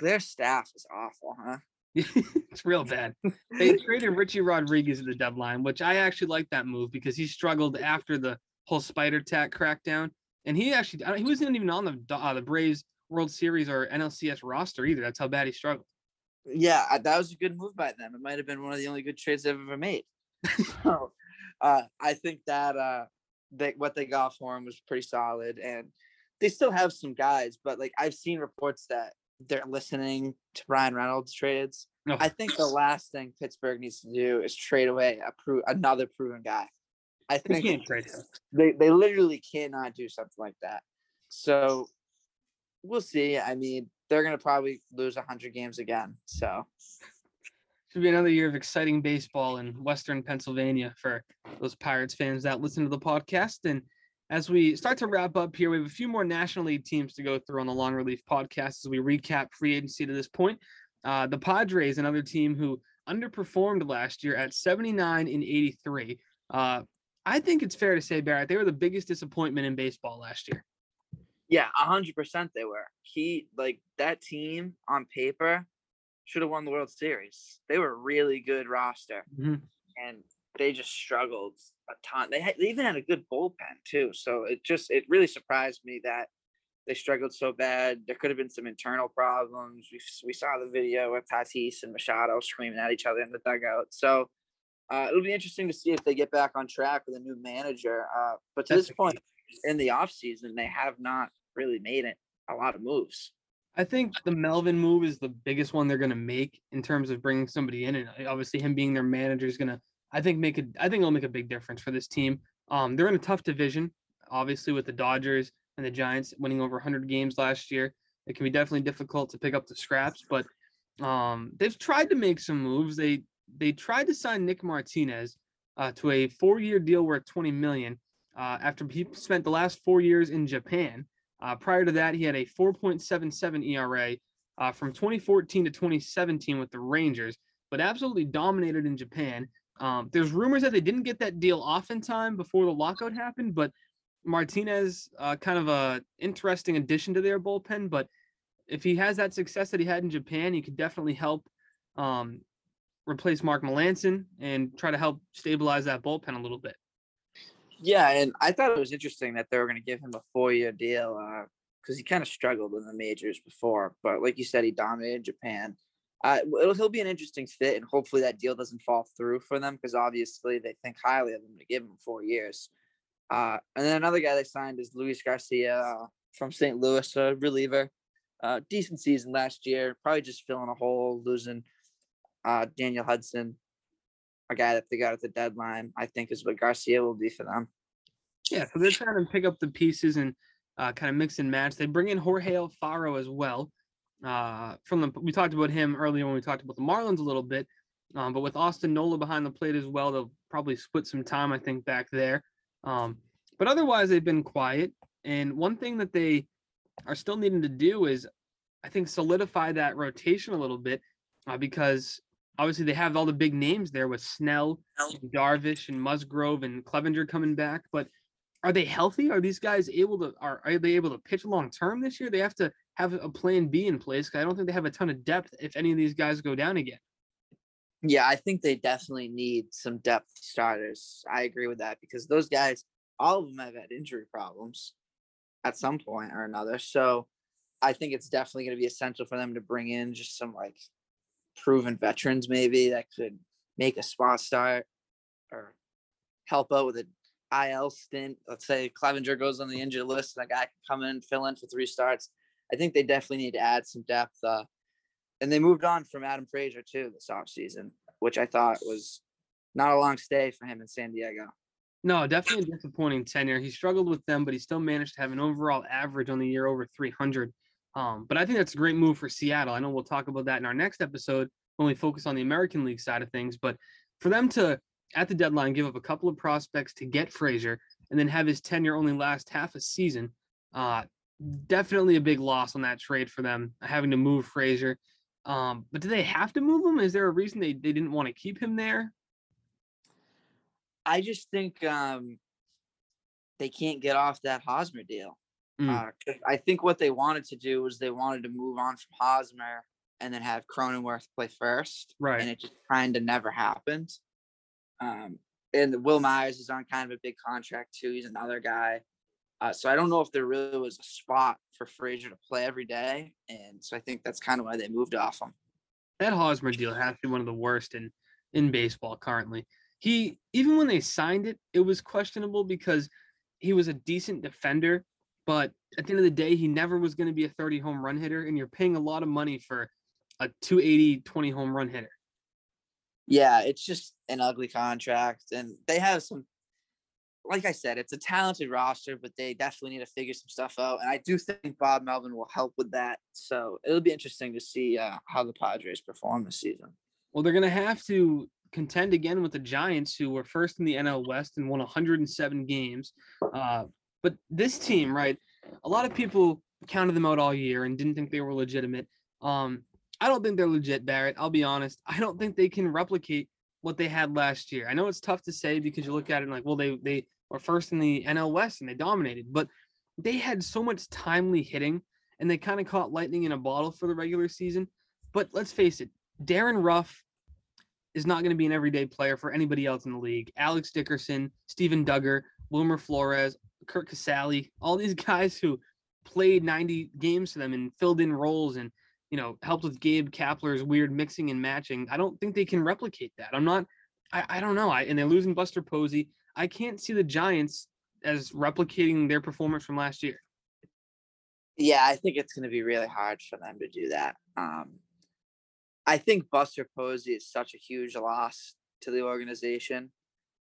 Their staff is awful, huh? it's real bad. They traded Richie Rodriguez at the deadline, which I actually like that move because he struggled after the whole spider tack crackdown, and he actually he wasn't even on the uh, the Braves World Series or NLCS roster either. That's how bad he struggled. Yeah, that was a good move by them. It might have been one of the only good trades they've ever made. so, uh, I think that uh, they, what they got for him was pretty solid, and they still have some guys. But like I've seen reports that they're listening to Bryan Reynolds trades. No. I think the last thing Pittsburgh needs to do is trade away a pro- another proven guy. I think they, they literally cannot do something like that. So we'll see. I mean, they're gonna probably lose hundred games again. So Should be another year of exciting baseball in Western Pennsylvania for those Pirates fans that listen to the podcast. And as we start to wrap up here, we have a few more National League teams to go through on the Long Relief podcast as we recap free agency to this point. Uh, the Padres, another team who underperformed last year at 79 and 83. Uh, I think it's fair to say, Barrett, they were the biggest disappointment in baseball last year. Yeah, hundred percent they were. He like that team on paper should have won the World Series. They were a really good roster, mm-hmm. and they just struggled a ton. They, had, they even had a good bullpen too. So it just it really surprised me that they struggled so bad. There could have been some internal problems. We we saw the video of Tatis and Machado screaming at each other in the dugout. So uh, it'll be interesting to see if they get back on track with a new manager. Uh, but to That's this point in the offseason, they have not really made it a lot of moves. I think the Melvin move is the biggest one they're going to make in terms of bringing somebody in, and uh, obviously him being their manager is going to, I think, make a, I think it'll make a big difference for this team. Um, they're in a tough division, obviously with the Dodgers and the Giants winning over 100 games last year. It can be definitely difficult to pick up the scraps, but um, they've tried to make some moves. They they tried to sign Nick Martinez uh, to a four-year deal worth 20 million uh, after he spent the last four years in Japan. Uh, prior to that, he had a 4.77 ERA uh, from 2014 to 2017 with the Rangers, but absolutely dominated in Japan. Um, there's rumors that they didn't get that deal off in time before the lockout happened, but Martinez, uh, kind of a interesting addition to their bullpen. But if he has that success that he had in Japan, he could definitely help um, replace Mark Melancon and try to help stabilize that bullpen a little bit. Yeah, and I thought it was interesting that they were going to give him a four-year deal because uh, he kind of struggled in the majors before. But like you said, he dominated Japan. Uh, he'll be an interesting fit, and hopefully that deal doesn't fall through for them because obviously they think highly of him to give him four years. Uh, and then another guy they signed is Luis Garcia from St. Louis, a reliever. Uh, decent season last year, probably just filling a hole, losing uh, Daniel Hudson, a guy that they got at the deadline. I think is what Garcia will be for them. Yeah, so they're trying to pick up the pieces and uh, kind of mix and match. They bring in Jorge Alfaro as well. Uh, from the we talked about him earlier when we talked about the Marlins a little bit, um, but with Austin Nola behind the plate as well, they'll probably split some time I think back there. Um, but otherwise, they've been quiet. And one thing that they are still needing to do is, I think, solidify that rotation a little bit uh, because obviously they have all the big names there with Snell, and Darvish, and Musgrove, and Clevinger coming back. But are they healthy? Are these guys able to are, are they able to pitch long term this year? They have to have a plan B in place because I don't think they have a ton of depth if any of these guys go down again. Yeah, I think they definitely need some depth starters. I agree with that because those guys, all of them have had injury problems at some point or another. So I think it's definitely going to be essential for them to bring in just some like proven veterans maybe that could make a spot start or help out with an IL stint. Let's say Clevinger goes on the injured list and a guy can come in fill in for three starts. I think they definitely need to add some depth. Uh, and they moved on from Adam Frazier too this offseason, which I thought was not a long stay for him in San Diego. No, definitely a disappointing tenure. He struggled with them, but he still managed to have an overall average on the year over 300. Um, but I think that's a great move for Seattle. I know we'll talk about that in our next episode when we focus on the American League side of things. But for them to, at the deadline, give up a couple of prospects to get Frazier and then have his tenure only last half a season, uh, definitely a big loss on that trade for them, having to move Frazier. Um, but do they have to move him? Is there a reason they, they didn't want to keep him there? I just think um, they can't get off that Hosmer deal. Mm. Uh, I think what they wanted to do was they wanted to move on from Hosmer and then have Cronenworth play first. Right. And it just kind of never happened. Um, and Wil Myers is on kind of a big contract too. He's another guy. Uh, so I don't know if there really was a spot for Frazier to play every day, and so I think that's kind of why they moved off him. That Hosmer deal has to be one of the worst in in baseball currently. He even when they signed it, it was questionable because he was a decent defender, but at the end of the day, he never was going to be a 30 home run hitter, and you're paying a lot of money for a 280 20 home run hitter. Yeah, it's just an ugly contract, and they have some. Like I said, it's a talented roster, but they definitely need to figure some stuff out. And I do think Bob Melvin will help with that. So it'll be interesting to see uh, how the Padres perform this season. Well, they're going to have to contend again with the Giants, who were first in the NL West and won 107 games. Uh, but this team, right? A lot of people counted them out all year and didn't think they were legitimate. Um, I don't think they're legit, Barrett. I'll be honest. I don't think they can replicate what they had last year. I know it's tough to say because you look at it and like, well, they they were first in the NL West and they dominated, but they had so much timely hitting and they kind of caught lightning in a bottle for the regular season. But let's face it, Darin Ruf is not going to be an everyday player for anybody else in the league. Alex Dickerson, Steven Duggar, Wilmer Flores, Curt Casali, all these guys who played 90 games for them and filled in roles and you know helped with Gabe Kapler's weird mixing and matching. I don't think they can replicate that. I'm not. I, I don't know. I and they're losing Buster Posey. I can't see the Giants as replicating their performance from last year. Yeah, I think it's going to be really hard for them to do that. Um, I think Buster Posey is such a huge loss to the organization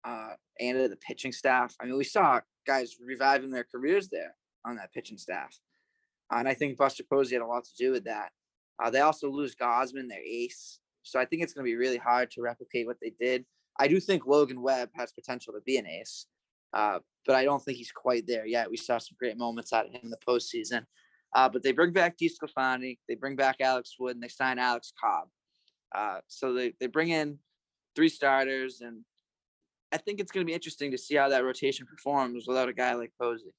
uh, and to the pitching staff. I mean, we saw guys reviving their careers there on that pitching staff. And I think Buster Posey had a lot to do with that. Uh, they also lose Gausman, their ace. So I think it's going to be really hard to replicate what they did. I do think Logan Webb has potential to be an ace, uh, but I don't think he's quite there yet. We saw some great moments out of him in the postseason. Uh, but they bring back DeSclafani, they bring back Alex Wood, and they sign Alex Cobb. Uh, so they, they bring in three starters, and I think it's going to be interesting to see how that rotation performs without a guy like Posey.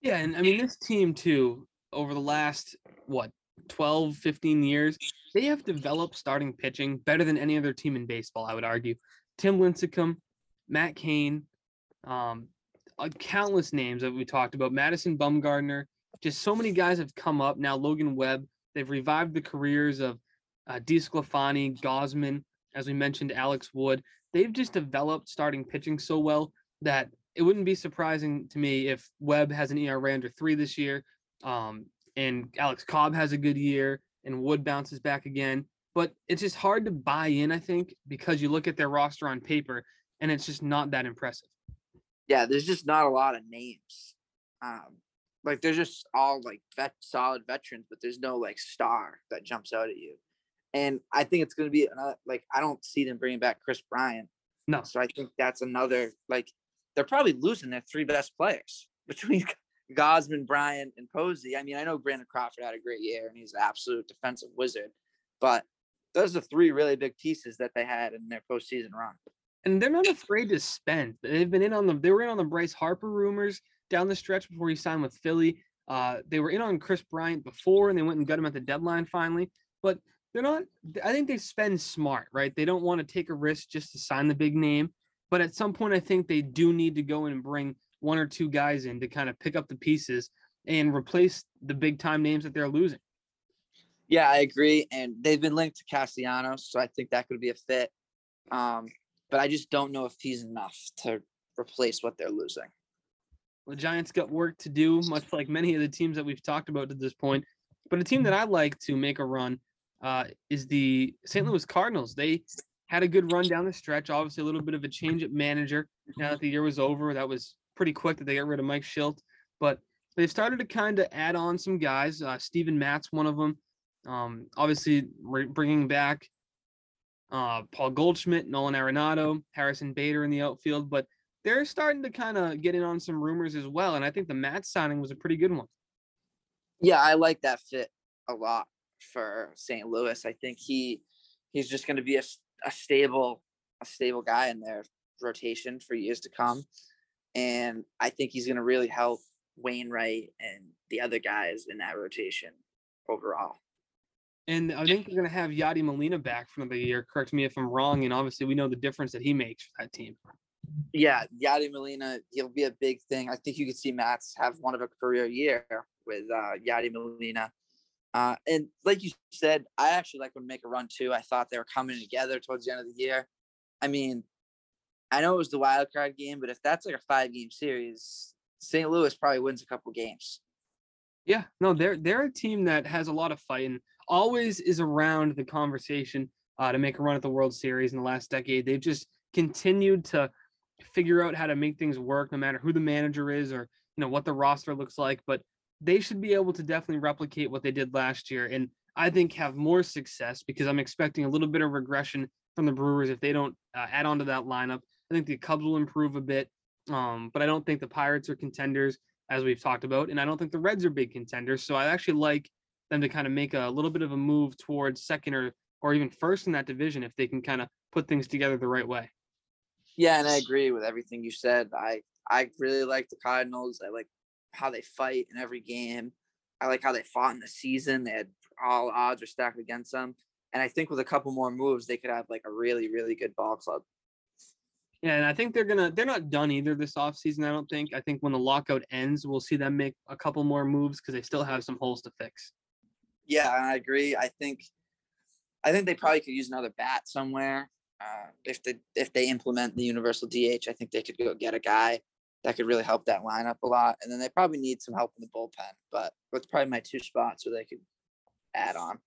Yeah, and I mean this team too over the last what 12, 15 years, they have developed starting pitching better than any other team in baseball, I would argue. Tim Lincecum, Matt Cain, um, uh, countless names that we talked about. Madison Bumgarner, just so many guys have come up. Now Logan Webb, they've revived the careers of uh, DeSclafani, Gausman, as we mentioned, Alex Wood. They've just developed starting pitching so well that it wouldn't be surprising to me if Webb has an ERA under three this year, um, and Alex Cobb has a good year, and Wood bounces back again. But it's just hard to buy in, I think, because you look at their roster on paper, and it's just not that impressive. Yeah, there's just not a lot of names. Um, like they're just all like vet solid veterans, but there's no like star that jumps out at you. And I think it's going to be another, like I don't see them bringing back Kris Bryant. No. So I think that's another like they're probably losing their three best players between Gausman, Bryant, and Posey. I mean, I know Brandon Crawford had a great year and he's an absolute defensive wizard, but those are three really big pieces that they had in their postseason run. And they're not afraid to spend. They've been in on the they were in on the Bryce Harper rumors down the stretch before he signed with Philly. Uh, they were in on Kris Bryant before, and they went and got him at the deadline finally. But they're not. I think they spend smart, right? They don't want to take a risk just to sign the big name. But at some point, I think they do need to go and bring one or two guys in to kind of pick up the pieces and replace the big time names that they're losing. Yeah, I agree. And they've been linked to Castellanos, so I think that could be a fit. Um, but I just don't know if he's enough to replace what they're losing. The Giants got work to do, much like many of the teams that we've talked about to this point. But a team that I like to make a run uh, is the St. Louis Cardinals. They had a good run down the stretch. Obviously, a little bit of a change at manager now that the year was over. That was pretty quick that they got rid of Mike Shildt, but they've started to kind of add on some guys. Uh, Steven Matz, one of them. Um, obviously, bringing back uh, Paul Goldschmidt, Nolan Arenado, Harrison Bader in the outfield, but they're starting to kind of get in on some rumors as well. And I think the Matz signing was a pretty good one. Yeah, I like that fit a lot for St. Louis. I think he he's just going to be a, a stable a stable guy in their rotation for years to come, and I think he's going to really help Wainwright and the other guys in that rotation overall. And I think they're going to have Yadi Molina back for another year. Correct me if I'm wrong. And obviously, we know the difference that he makes for that team. Yeah, Yadi Molina, he'll be a big thing. I think you could see Matz have one of a career year with uh, Yadi Molina. Uh, and like you said, I actually like would make a run too. I thought they were coming together towards the end of the year. I mean, I know it was the wild card game, but if that's like a five game series, St. Louis probably wins a couple games. Yeah, no, they're they're a team that has a lot of fight and always is around the conversation uh, to make a run at the World Series in the last decade. They've just continued to figure out how to make things work, no matter who the manager is or you know what the roster looks like. But they should be able to definitely replicate what they did last year. And I think have more success because I'm expecting a little bit of regression from the Brewers if they don't uh, add on to that lineup. I think the Cubs will improve a bit, um, but I don't think the Pirates are contenders as we've talked about, and I don't think the Reds are big contenders. So I actually like them to kind of make a little bit of a move towards second or or even first in that division if they can kind of put things together the right way. Yeah, and I agree with everything you said. I I really like the Cardinals. I like how they fight in every game. I like how they fought in the season. They had all odds were stacked against them. And I think with a couple more moves, they could have like a really, really good ball club. Yeah, and I think they're gonna they're not done either this offseason, I don't think. I think when the lockout ends, we'll see them make a couple more moves because they still have some holes to fix. Yeah, I agree. I think I think they probably could use another bat somewhere. Uh, if they if they implement the universal DH, I think they could go get a guy that could really help that lineup a lot. And then they probably need some help in the bullpen, but that's probably my two spots where they could add on.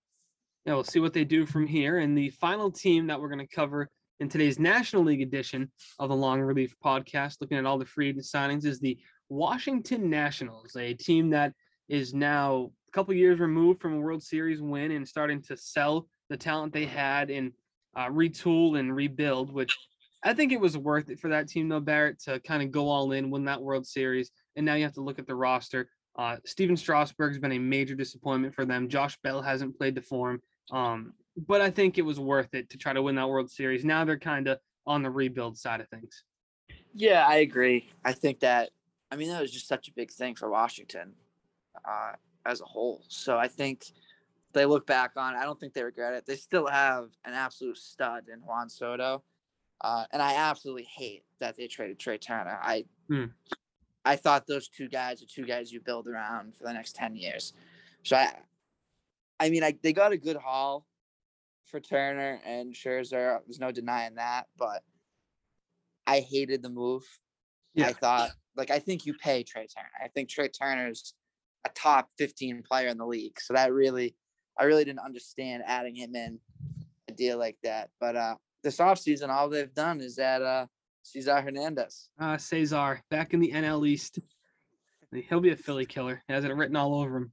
Yeah, we'll see what they do from here. And the final team that we're going to cover in today's National League edition of the Long Relief podcast, looking at all the free agent signings, is the Washington Nationals, a team that is now a couple years removed from a World Series win and starting to sell the talent they had and uh, retool and rebuild, which I think it was worth it for that team, though, Barrett, to kind of go all in, win that World Series. And now you have to look at the roster. Uh, Stephen Strasburg's been a major disappointment for them. Josh Bell hasn't played the form. Um, but I think it was worth it to try to win that World Series. Now they're kind of on the rebuild side of things. Yeah, I agree. I think that, I mean, that was just such a big thing for Washington uh, as a whole. So I think they look back on, I don't think they regret it. They still have an absolute stud in Juan Soto. Uh, and I absolutely hate that they traded Trea Turner. I hmm. I thought those two guys are two guys you build around for the next ten years. So I, I mean, I, they got a good haul for Turner and Scherzer. There's no denying that, but I hated the move. Yeah. I thought, like, I think you pay Trea Turner. I think Trea Turner's a top 15 player in the league. So that really, I really didn't understand adding him in a deal like that. But uh, this offseason, all they've done is add uh, Cesar Hernandez. Uh, Cesar back in the NL East. He'll be a Philly killer. He has it written all over him.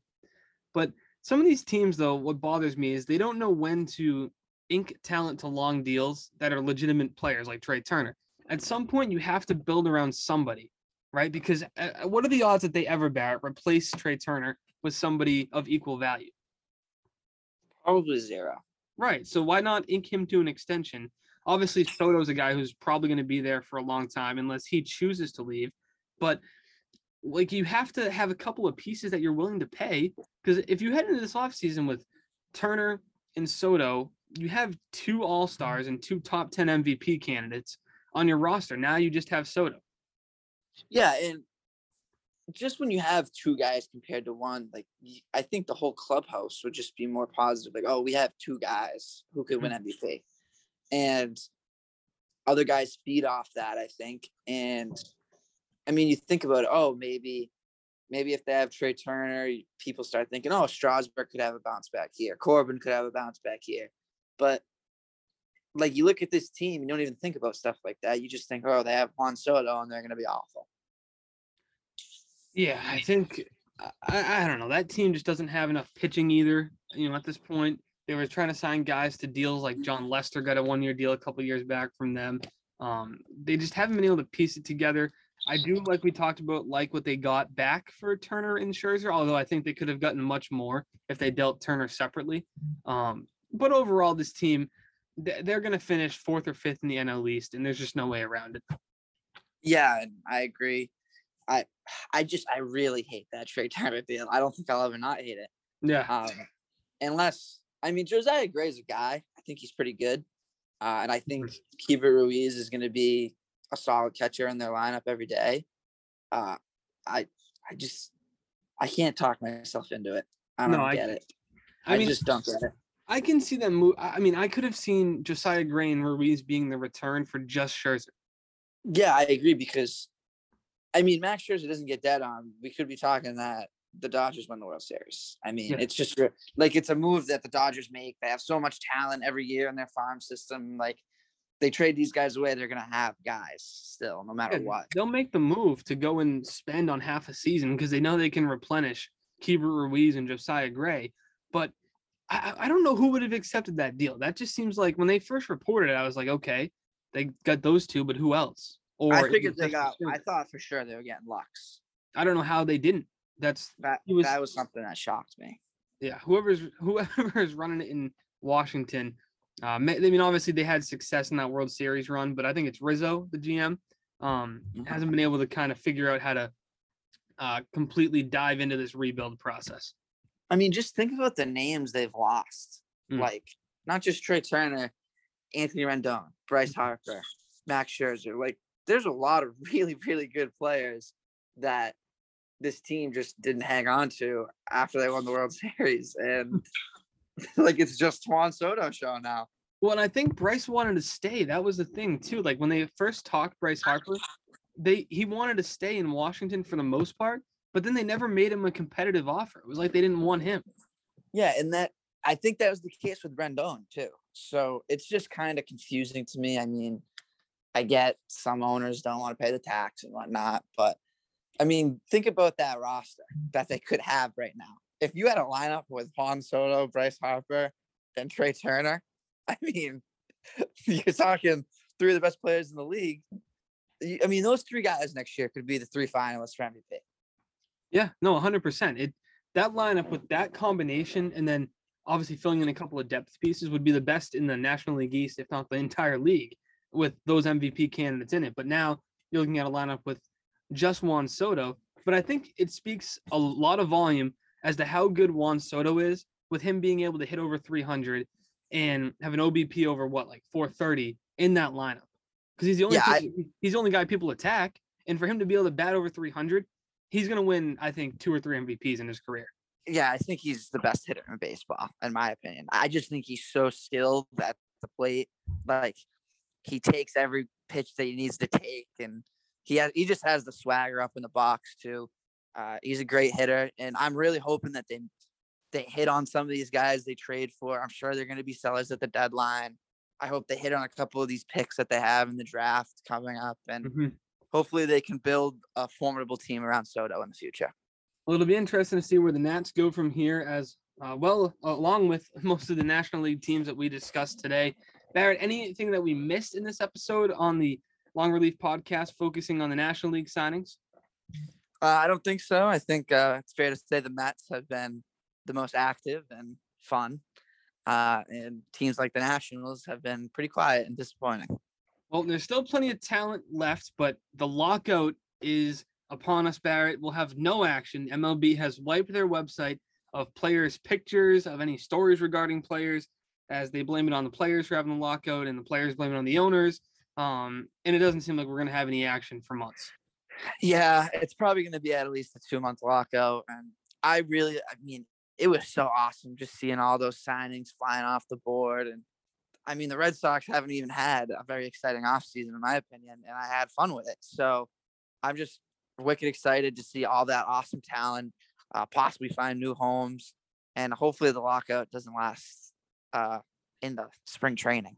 But some of these teams, though, what bothers me is they don't know when to ink talent to long deals that are legitimate players like Trea Turner. At some point, you have to build around somebody, right? Because uh, uh what are the odds that they ever, Barrett, replace Trea Turner with somebody of equal value? Probably zero. Right. So why not ink him to an extension? Obviously, Soto's a guy who's probably going to be there for a long time unless he chooses to leave. But like you have to have a couple of pieces that you're willing to pay because if you head into this offseason with Turner and Soto, you have two all stars and two top 10 MVP candidates on your roster. Now you just have Soto. Yeah. And just when you have two guys compared to one, like I think the whole clubhouse would just be more positive. Like, oh, we have two guys who could win MVP. Mm-hmm. And other guys feed off that, I think. And I mean, you think about it, oh, maybe, maybe if they have Trea Turner, people start thinking, oh, Strasburg could have a bounce back here. Corbin could have a bounce back here. But like you look at this team, you don't even think about stuff like that. You just think, oh, they have Juan Soto and they're going to be awful. Yeah, I think I, I don't know. That team just doesn't have enough pitching either. You know, at this point, they were trying to sign guys to deals like Jon Lester got a one year deal a couple years back from them. Um, they just haven't been able to piece it together. I do like we talked about like what they got back for Turner and Scherzer, although I think they could have gotten much more if they dealt Turner separately. Um, but overall, this team they're going to finish fourth or fifth in the NL East, and there's just no way around it. Yeah, I agree. I I just I really hate that Trea Turner deal. I don't think I'll ever not hate it. Yeah. Um, unless I mean Josiah Gray's a guy. I think he's pretty good. Uh, and I think mm-hmm. Ruiz is going to be a solid catcher in their lineup every day. Uh, I I just I can't talk myself into it. I don't no, get I, it. I, I mean, just don't get it. I can see them move. I mean, I could have seen Josiah Gray and Ruiz being the return for just Scherzer. Yeah, I agree because I mean, Max Scherzer doesn't get dead on. We could be talking that the Dodgers win the World Series. I mean, yeah. it's just like it's a move that the Dodgers make. They have so much talent every year in their farm system. Like they trade these guys away, they're gonna have guys still, no matter yeah, what. They'll make the move to go and spend on half a season because they know they can replenish Keibert Ruiz and Josiah Gray. But I, I don't know who would have accepted that deal. That just seems like when they first reported it, I was like, okay, they got those two, but who else? Or I figured they got. I thought for sure they were getting Lux. I don't know how they didn't. That's that. Was, that was something that shocked me. Yeah, whoever's whoever is running it in Washington. Uh, I mean, obviously they had success in that World Series run, but I think it's Rizzo, the GM, um, mm-hmm. hasn't been able to kind of figure out how to uh, completely dive into this rebuild process. I mean, just think about the names they've lost. Mm. Like not just Trea Turner, Anthony Rendon, Bryce Harper, Max Scherzer. Like there's a lot of really, really good players that this team just didn't hang on to after they won the World Series. And like it's just Juan Soto show now. Well, and I think Bryce wanted to stay. That was the thing too. Like when they first talked Bryce Harper, they he wanted to stay in Washington for the most part, but then they never made him a competitive offer. It was like they didn't want him. Yeah, and that I think that was the case with Rendon too. So it's just kind of confusing to me. I mean, I get some owners don't want to pay the tax and whatnot, but I mean, think about that roster that they could have right now. If you had a lineup with Juan Soto, Bryce Harper, and Trea Turner, I mean, you're talking three of the best players in the league. I mean, those three guys next year could be the three finalists for MVP. Yeah, no, 100%. It that lineup with that combination and then obviously filling in a couple of depth pieces would be the best in the National League East, if not the entire league, with those MVP candidates in it. But now you're looking at a lineup with just Juan Soto. But I think it speaks a lot of volume as to how good Juan Soto is with him being able to hit over 300 and have an OBP over what, like 430 in that lineup because he's the only yeah, people, I, he's the only guy people attack, and for him to be able to bat over 300, he's going to win. I think two or three MVPs in his career. Yeah, I think he's the best hitter in baseball, in my opinion. I just think he's so skilled at the plate. Like he takes every pitch that he needs to take, and he has he just has the swagger up in the box too. Uh, he's a great hitter, and I'm really hoping that they they hit on some of these guys they trade for. I'm sure they're going to be sellers at the deadline. I hope they hit on a couple of these picks that they have in the draft coming up, and mm-hmm. hopefully they can build a formidable team around Soto in the future. Well, it'll be interesting to see where the Nats go from here, as uh, well, along with most of the National League teams that we discussed today. Barrett, anything that we missed in this episode on the Long Relief podcast focusing on the National League signings? Uh, I don't think so. I think uh, it's fair to say the Mets have been the most active and fun. Uh, and teams like the Nationals have been pretty quiet and disappointing. Well, there's still plenty of talent left, but the lockout is upon us, Barrett. We'll have no action. MLB has wiped their website of players' pictures, of any stories regarding players, as they blame it on the players for having the lockout and the players blame it on the owners. Um, and it doesn't seem like we're going to have any action for months. Yeah, it's probably going to be at least a two month lockout. And I really, I mean, it was so awesome just seeing all those signings flying off the board. And I mean, the Red Sox haven't even had a very exciting offseason, in my opinion, and I had fun with it. So I'm just wicked excited to see all that awesome talent, uh, possibly find new homes, and hopefully the lockout doesn't last uh, in the spring training.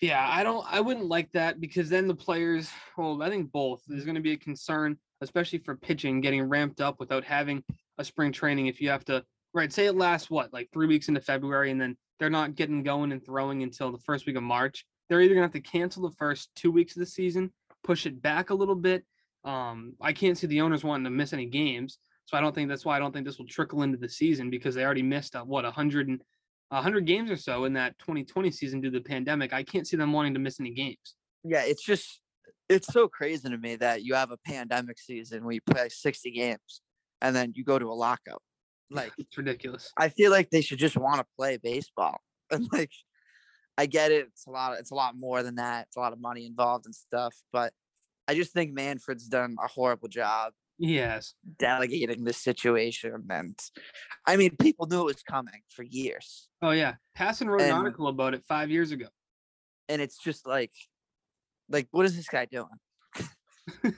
Yeah, I don't. I wouldn't like that because then the players. Well, I think both. There's going to be a concern, especially for pitching, getting ramped up without having a spring training. If you have to right, say it lasts what, like three weeks into February, and then they're not getting going and throwing until the first week of March. They're either gonna have to cancel the first two weeks of the season, push it back a little bit. Um, I can't see the owners wanting to miss any games, so I don't think that's why I don't think this will trickle into the season because they already missed a, what a hundred and a hundred games or so in that 2020 season due to the pandemic. I can't see them wanting to miss any games. Yeah, it's just it's so crazy to me that you have a pandemic season where you play 60 games and then you go to a lockout. Like it's ridiculous. I feel like they should just want to play baseball. And like I get it. It's a lot of, it's a lot more than that. It's a lot of money involved and stuff. But I just think Manfred's done a horrible job. Yes. Delegating this situation. And I mean, people knew it was coming for years. Oh yeah. Passan wrote an article about it five years ago. And it's just like like what is this guy doing?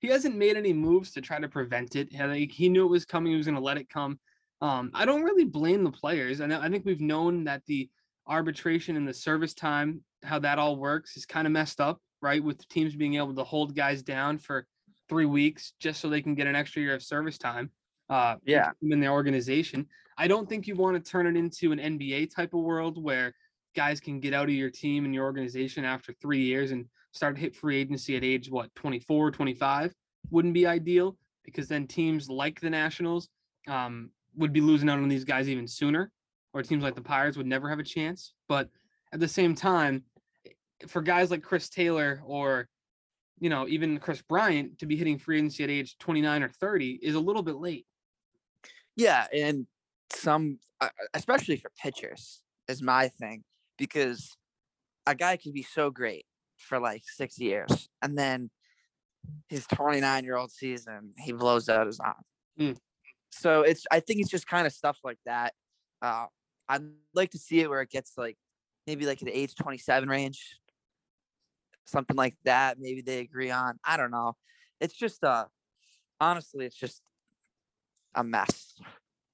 he hasn't made any moves to try to prevent it. He knew it was coming. He was going to let it come. Um, I don't really blame the players. And I think we've known that the arbitration and the service time, how that all works, is kind of messed up, right? With teams being able to hold guys down for three weeks just so they can get an extra year of service time. uh, Yeah. in their organization. I don't think you want to turn it into an NBA type of world where guys can get out of your team and your organization after three years and start to hit free agency at age what 24 25 wouldn't be ideal because then teams like the nationals um, would be losing out on these guys even sooner or teams like the pirates would never have a chance but at the same time for guys like chris taylor or you know even kris bryant to be hitting free agency at age 29 or 30 is a little bit late Yeah, and some, uh, especially for pitchers, is my thing because a guy can be so great for like six years, and then his 29 year old season he blows out his arm. Mm. So it's, I think it's just kind of stuff like that. Uh, I'd like to see it where it gets like maybe like at the age 27 range, something like that. Maybe they agree on. I don't know. It's just uh, honestly, it's just a mess.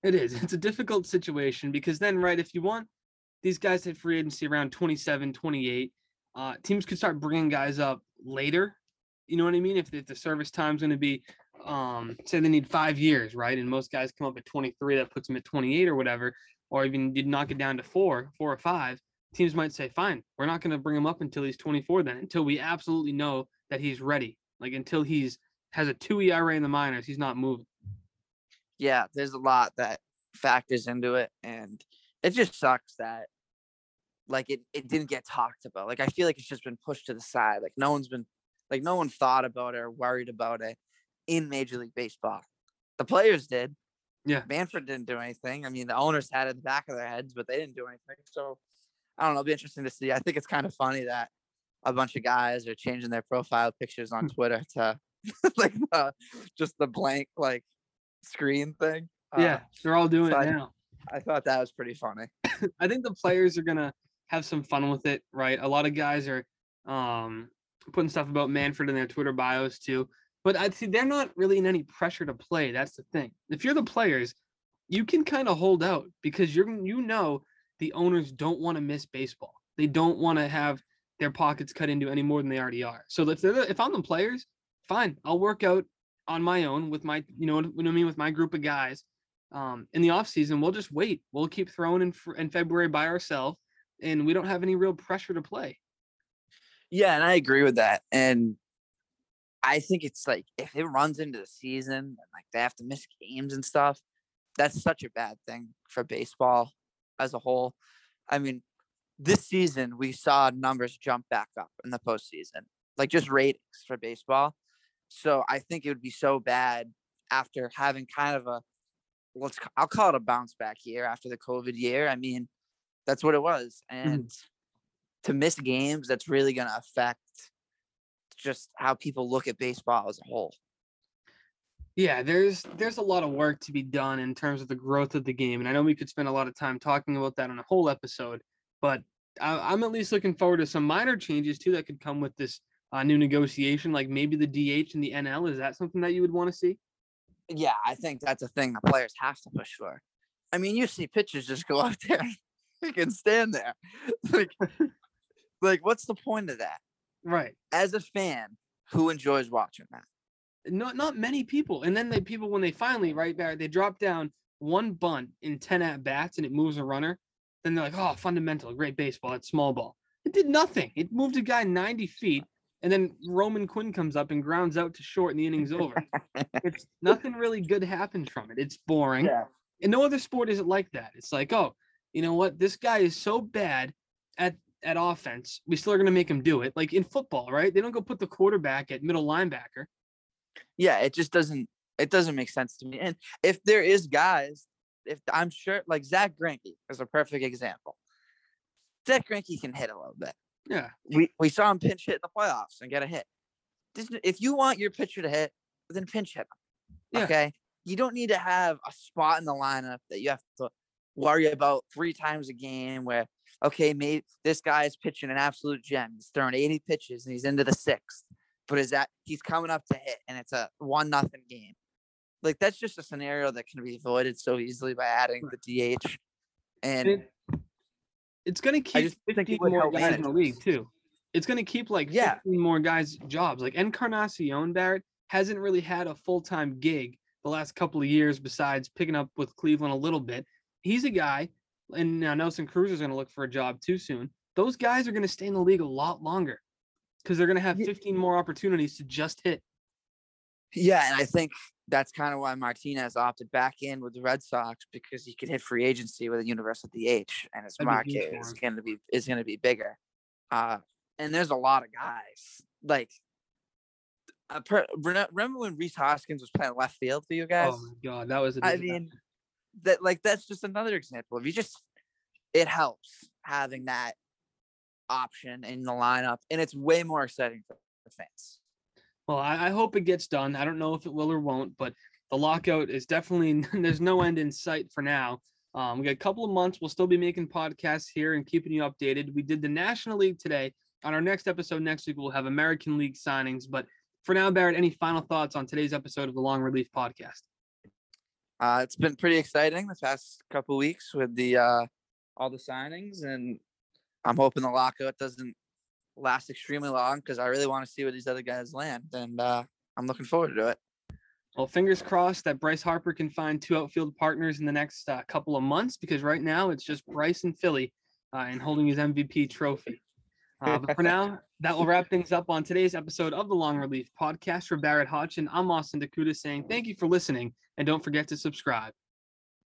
It is. It's a difficult situation because then, right, if you want these guys hit free agency around 27, 28, uh, teams could start bringing guys up later. You know what I mean? If, if the service time's going to be, um, say they need five years, right? And most guys come up at 23, that puts them at 28 or whatever, or even you'd knock it down to four, four or five. Teams might say, fine, we're not going to bring him up until he's 24 then, until we absolutely know that he's ready. Like until he's has a two ERA in the minors, he's not moving. yeah, there's a lot that factors into it, and it just sucks that like it it didn't get talked about. Like I feel like it's just been pushed to the side. Like no one's been like no one thought about it or worried about it in Major League Baseball. The players did. Yeah. Manfred didn't do anything. I mean, the owners had it in the back of their heads, but they didn't do anything. So I don't know. It'll be interesting to see. I think it's kind of funny that a bunch of guys are changing their profile pictures on Twitter to like the, just the blank like screen thing. Uh, Yeah, they're all doing so it I- now. I thought that was pretty funny. I think the players are gonna have some fun with it, right? A lot of guys are um putting stuff about Manfred in their Twitter bios too. But I see they're not really in any pressure to play. That's the thing. If you're the players, you can kind of hold out because you're you know the owners don't want to miss baseball. They don't want to have their pockets cut into any more than they already are. So if they're if I'm the players, fine, I'll work out on my own with my you know what I mean with my group of guys. Um, in the off season, we'll just wait. We'll keep throwing in in February by ourselves, and we don't have any real pressure to play. Yeah, and I agree with that. And I think it's like if it runs into the season and like they have to miss games and stuff, that's such a bad thing for baseball as a whole. I mean, this season we saw numbers jump back up in the postseason, like just ratings for baseball. So I think it would be so bad after having kind of a let's I'll call it a bounce back year after the COVID year. I mean, that's what it was. And mm-hmm. to miss games, that's really going to affect just how people look at baseball as a whole. Yeah, there's there's a lot of work to be done in terms of the growth of the game, and I know we could spend a lot of time talking about that on a whole episode, but I, I'm at least looking forward to some minor changes too that could come with this uh, new negotiation, like maybe the DH and the NL. Is that something that you would want to see? Yeah, I think that's a thing the players have to push for. I mean, you see pitchers just go out there and can stand there. Like, like, what's the point of that? Right. As a fan, who enjoys watching that? Not not many people. And then the people when they finally right back, they drop down one bunt in ten at bats and it moves a runner. Then they're like, oh, fundamental, great baseball. It's small ball. It did nothing. It moved a guy ninety feet, and then Roman Quinn comes up and grounds out to short, and the inning's over. it's nothing really good happens from it. It's boring. And no other sport is it like that. It's like, oh, you know what? This guy is so bad at at offense. We still are gonna make him do it. Like in football, right? They don't go put the quarterback at middle linebacker. Yeah, it just doesn't it doesn't make sense to me. And if there is guys, if I'm sure like Zack Greinke is a perfect example. Zack Greinke can hit a little bit. Yeah. We we saw him pinch hit in the playoffs and get a hit. This, if you want your pitcher to hit, then pinch hit him. Yeah. Okay. You don't need to have a spot in the lineup that you have to worry about three times a game where okay, maybe this guy is pitching an absolute gem. He's throwing 80 pitches and he's into the sixth. But is that he's coming up to hit and it's a one nothing game. Like that's just a scenario that can be avoided so easily by adding the DH. And it, it's going to keep just think it 15 more guys in the league too. It's going to keep like Yeah. 15 more guys jobs. Like Encarnacion Barrett hasn't really had a full time gig the last couple of years, besides picking up with Cleveland a little bit. He's a guy, and now Nelson Cruz is going to look for a job too soon. Those guys are going to stay in the league a lot longer because they're going to have 15 more opportunities to just hit. Yeah, and I think that's kind of why Martinez opted back in with the Red Sox because he could hit free agency with a universal DH, and his market is going to be is going to be bigger. Uh, and there's a lot of guys like. Uh, per, remember when Rhys Hoskins was playing left field for you guys? Oh my god, that was. I mean, that like that's just another example of you just. It helps having that option in the lineup, and it's way more exciting for the fans. Well, I, I hope it gets done. I don't know if it will or won't, but the lockout is definitely there's no end in sight for now. Um, we got a couple of months. We'll still be making podcasts here and keeping you updated. We did the National League today. On our next episode next week, we'll have American League signings. But for now, Barrett, any final thoughts on today's episode of the Long Relief Podcast? Uh, it's been pretty exciting the past couple weeks with the uh, all the signings, and I'm hoping the lockout doesn't last extremely long because I really want to see where these other guys land, and uh, I'm looking forward to it. Well, fingers crossed that Bryce Harper can find two outfield partners in the next uh, couple of months because right now it's just Bryce and Philly uh, and holding his MVP trophy. Uh, but for now, that will wrap things up on today's episode of the Long Relief Podcast. For Barrett Hodgson, I'm Austin Dakuda saying thank you for listening and don't forget to subscribe.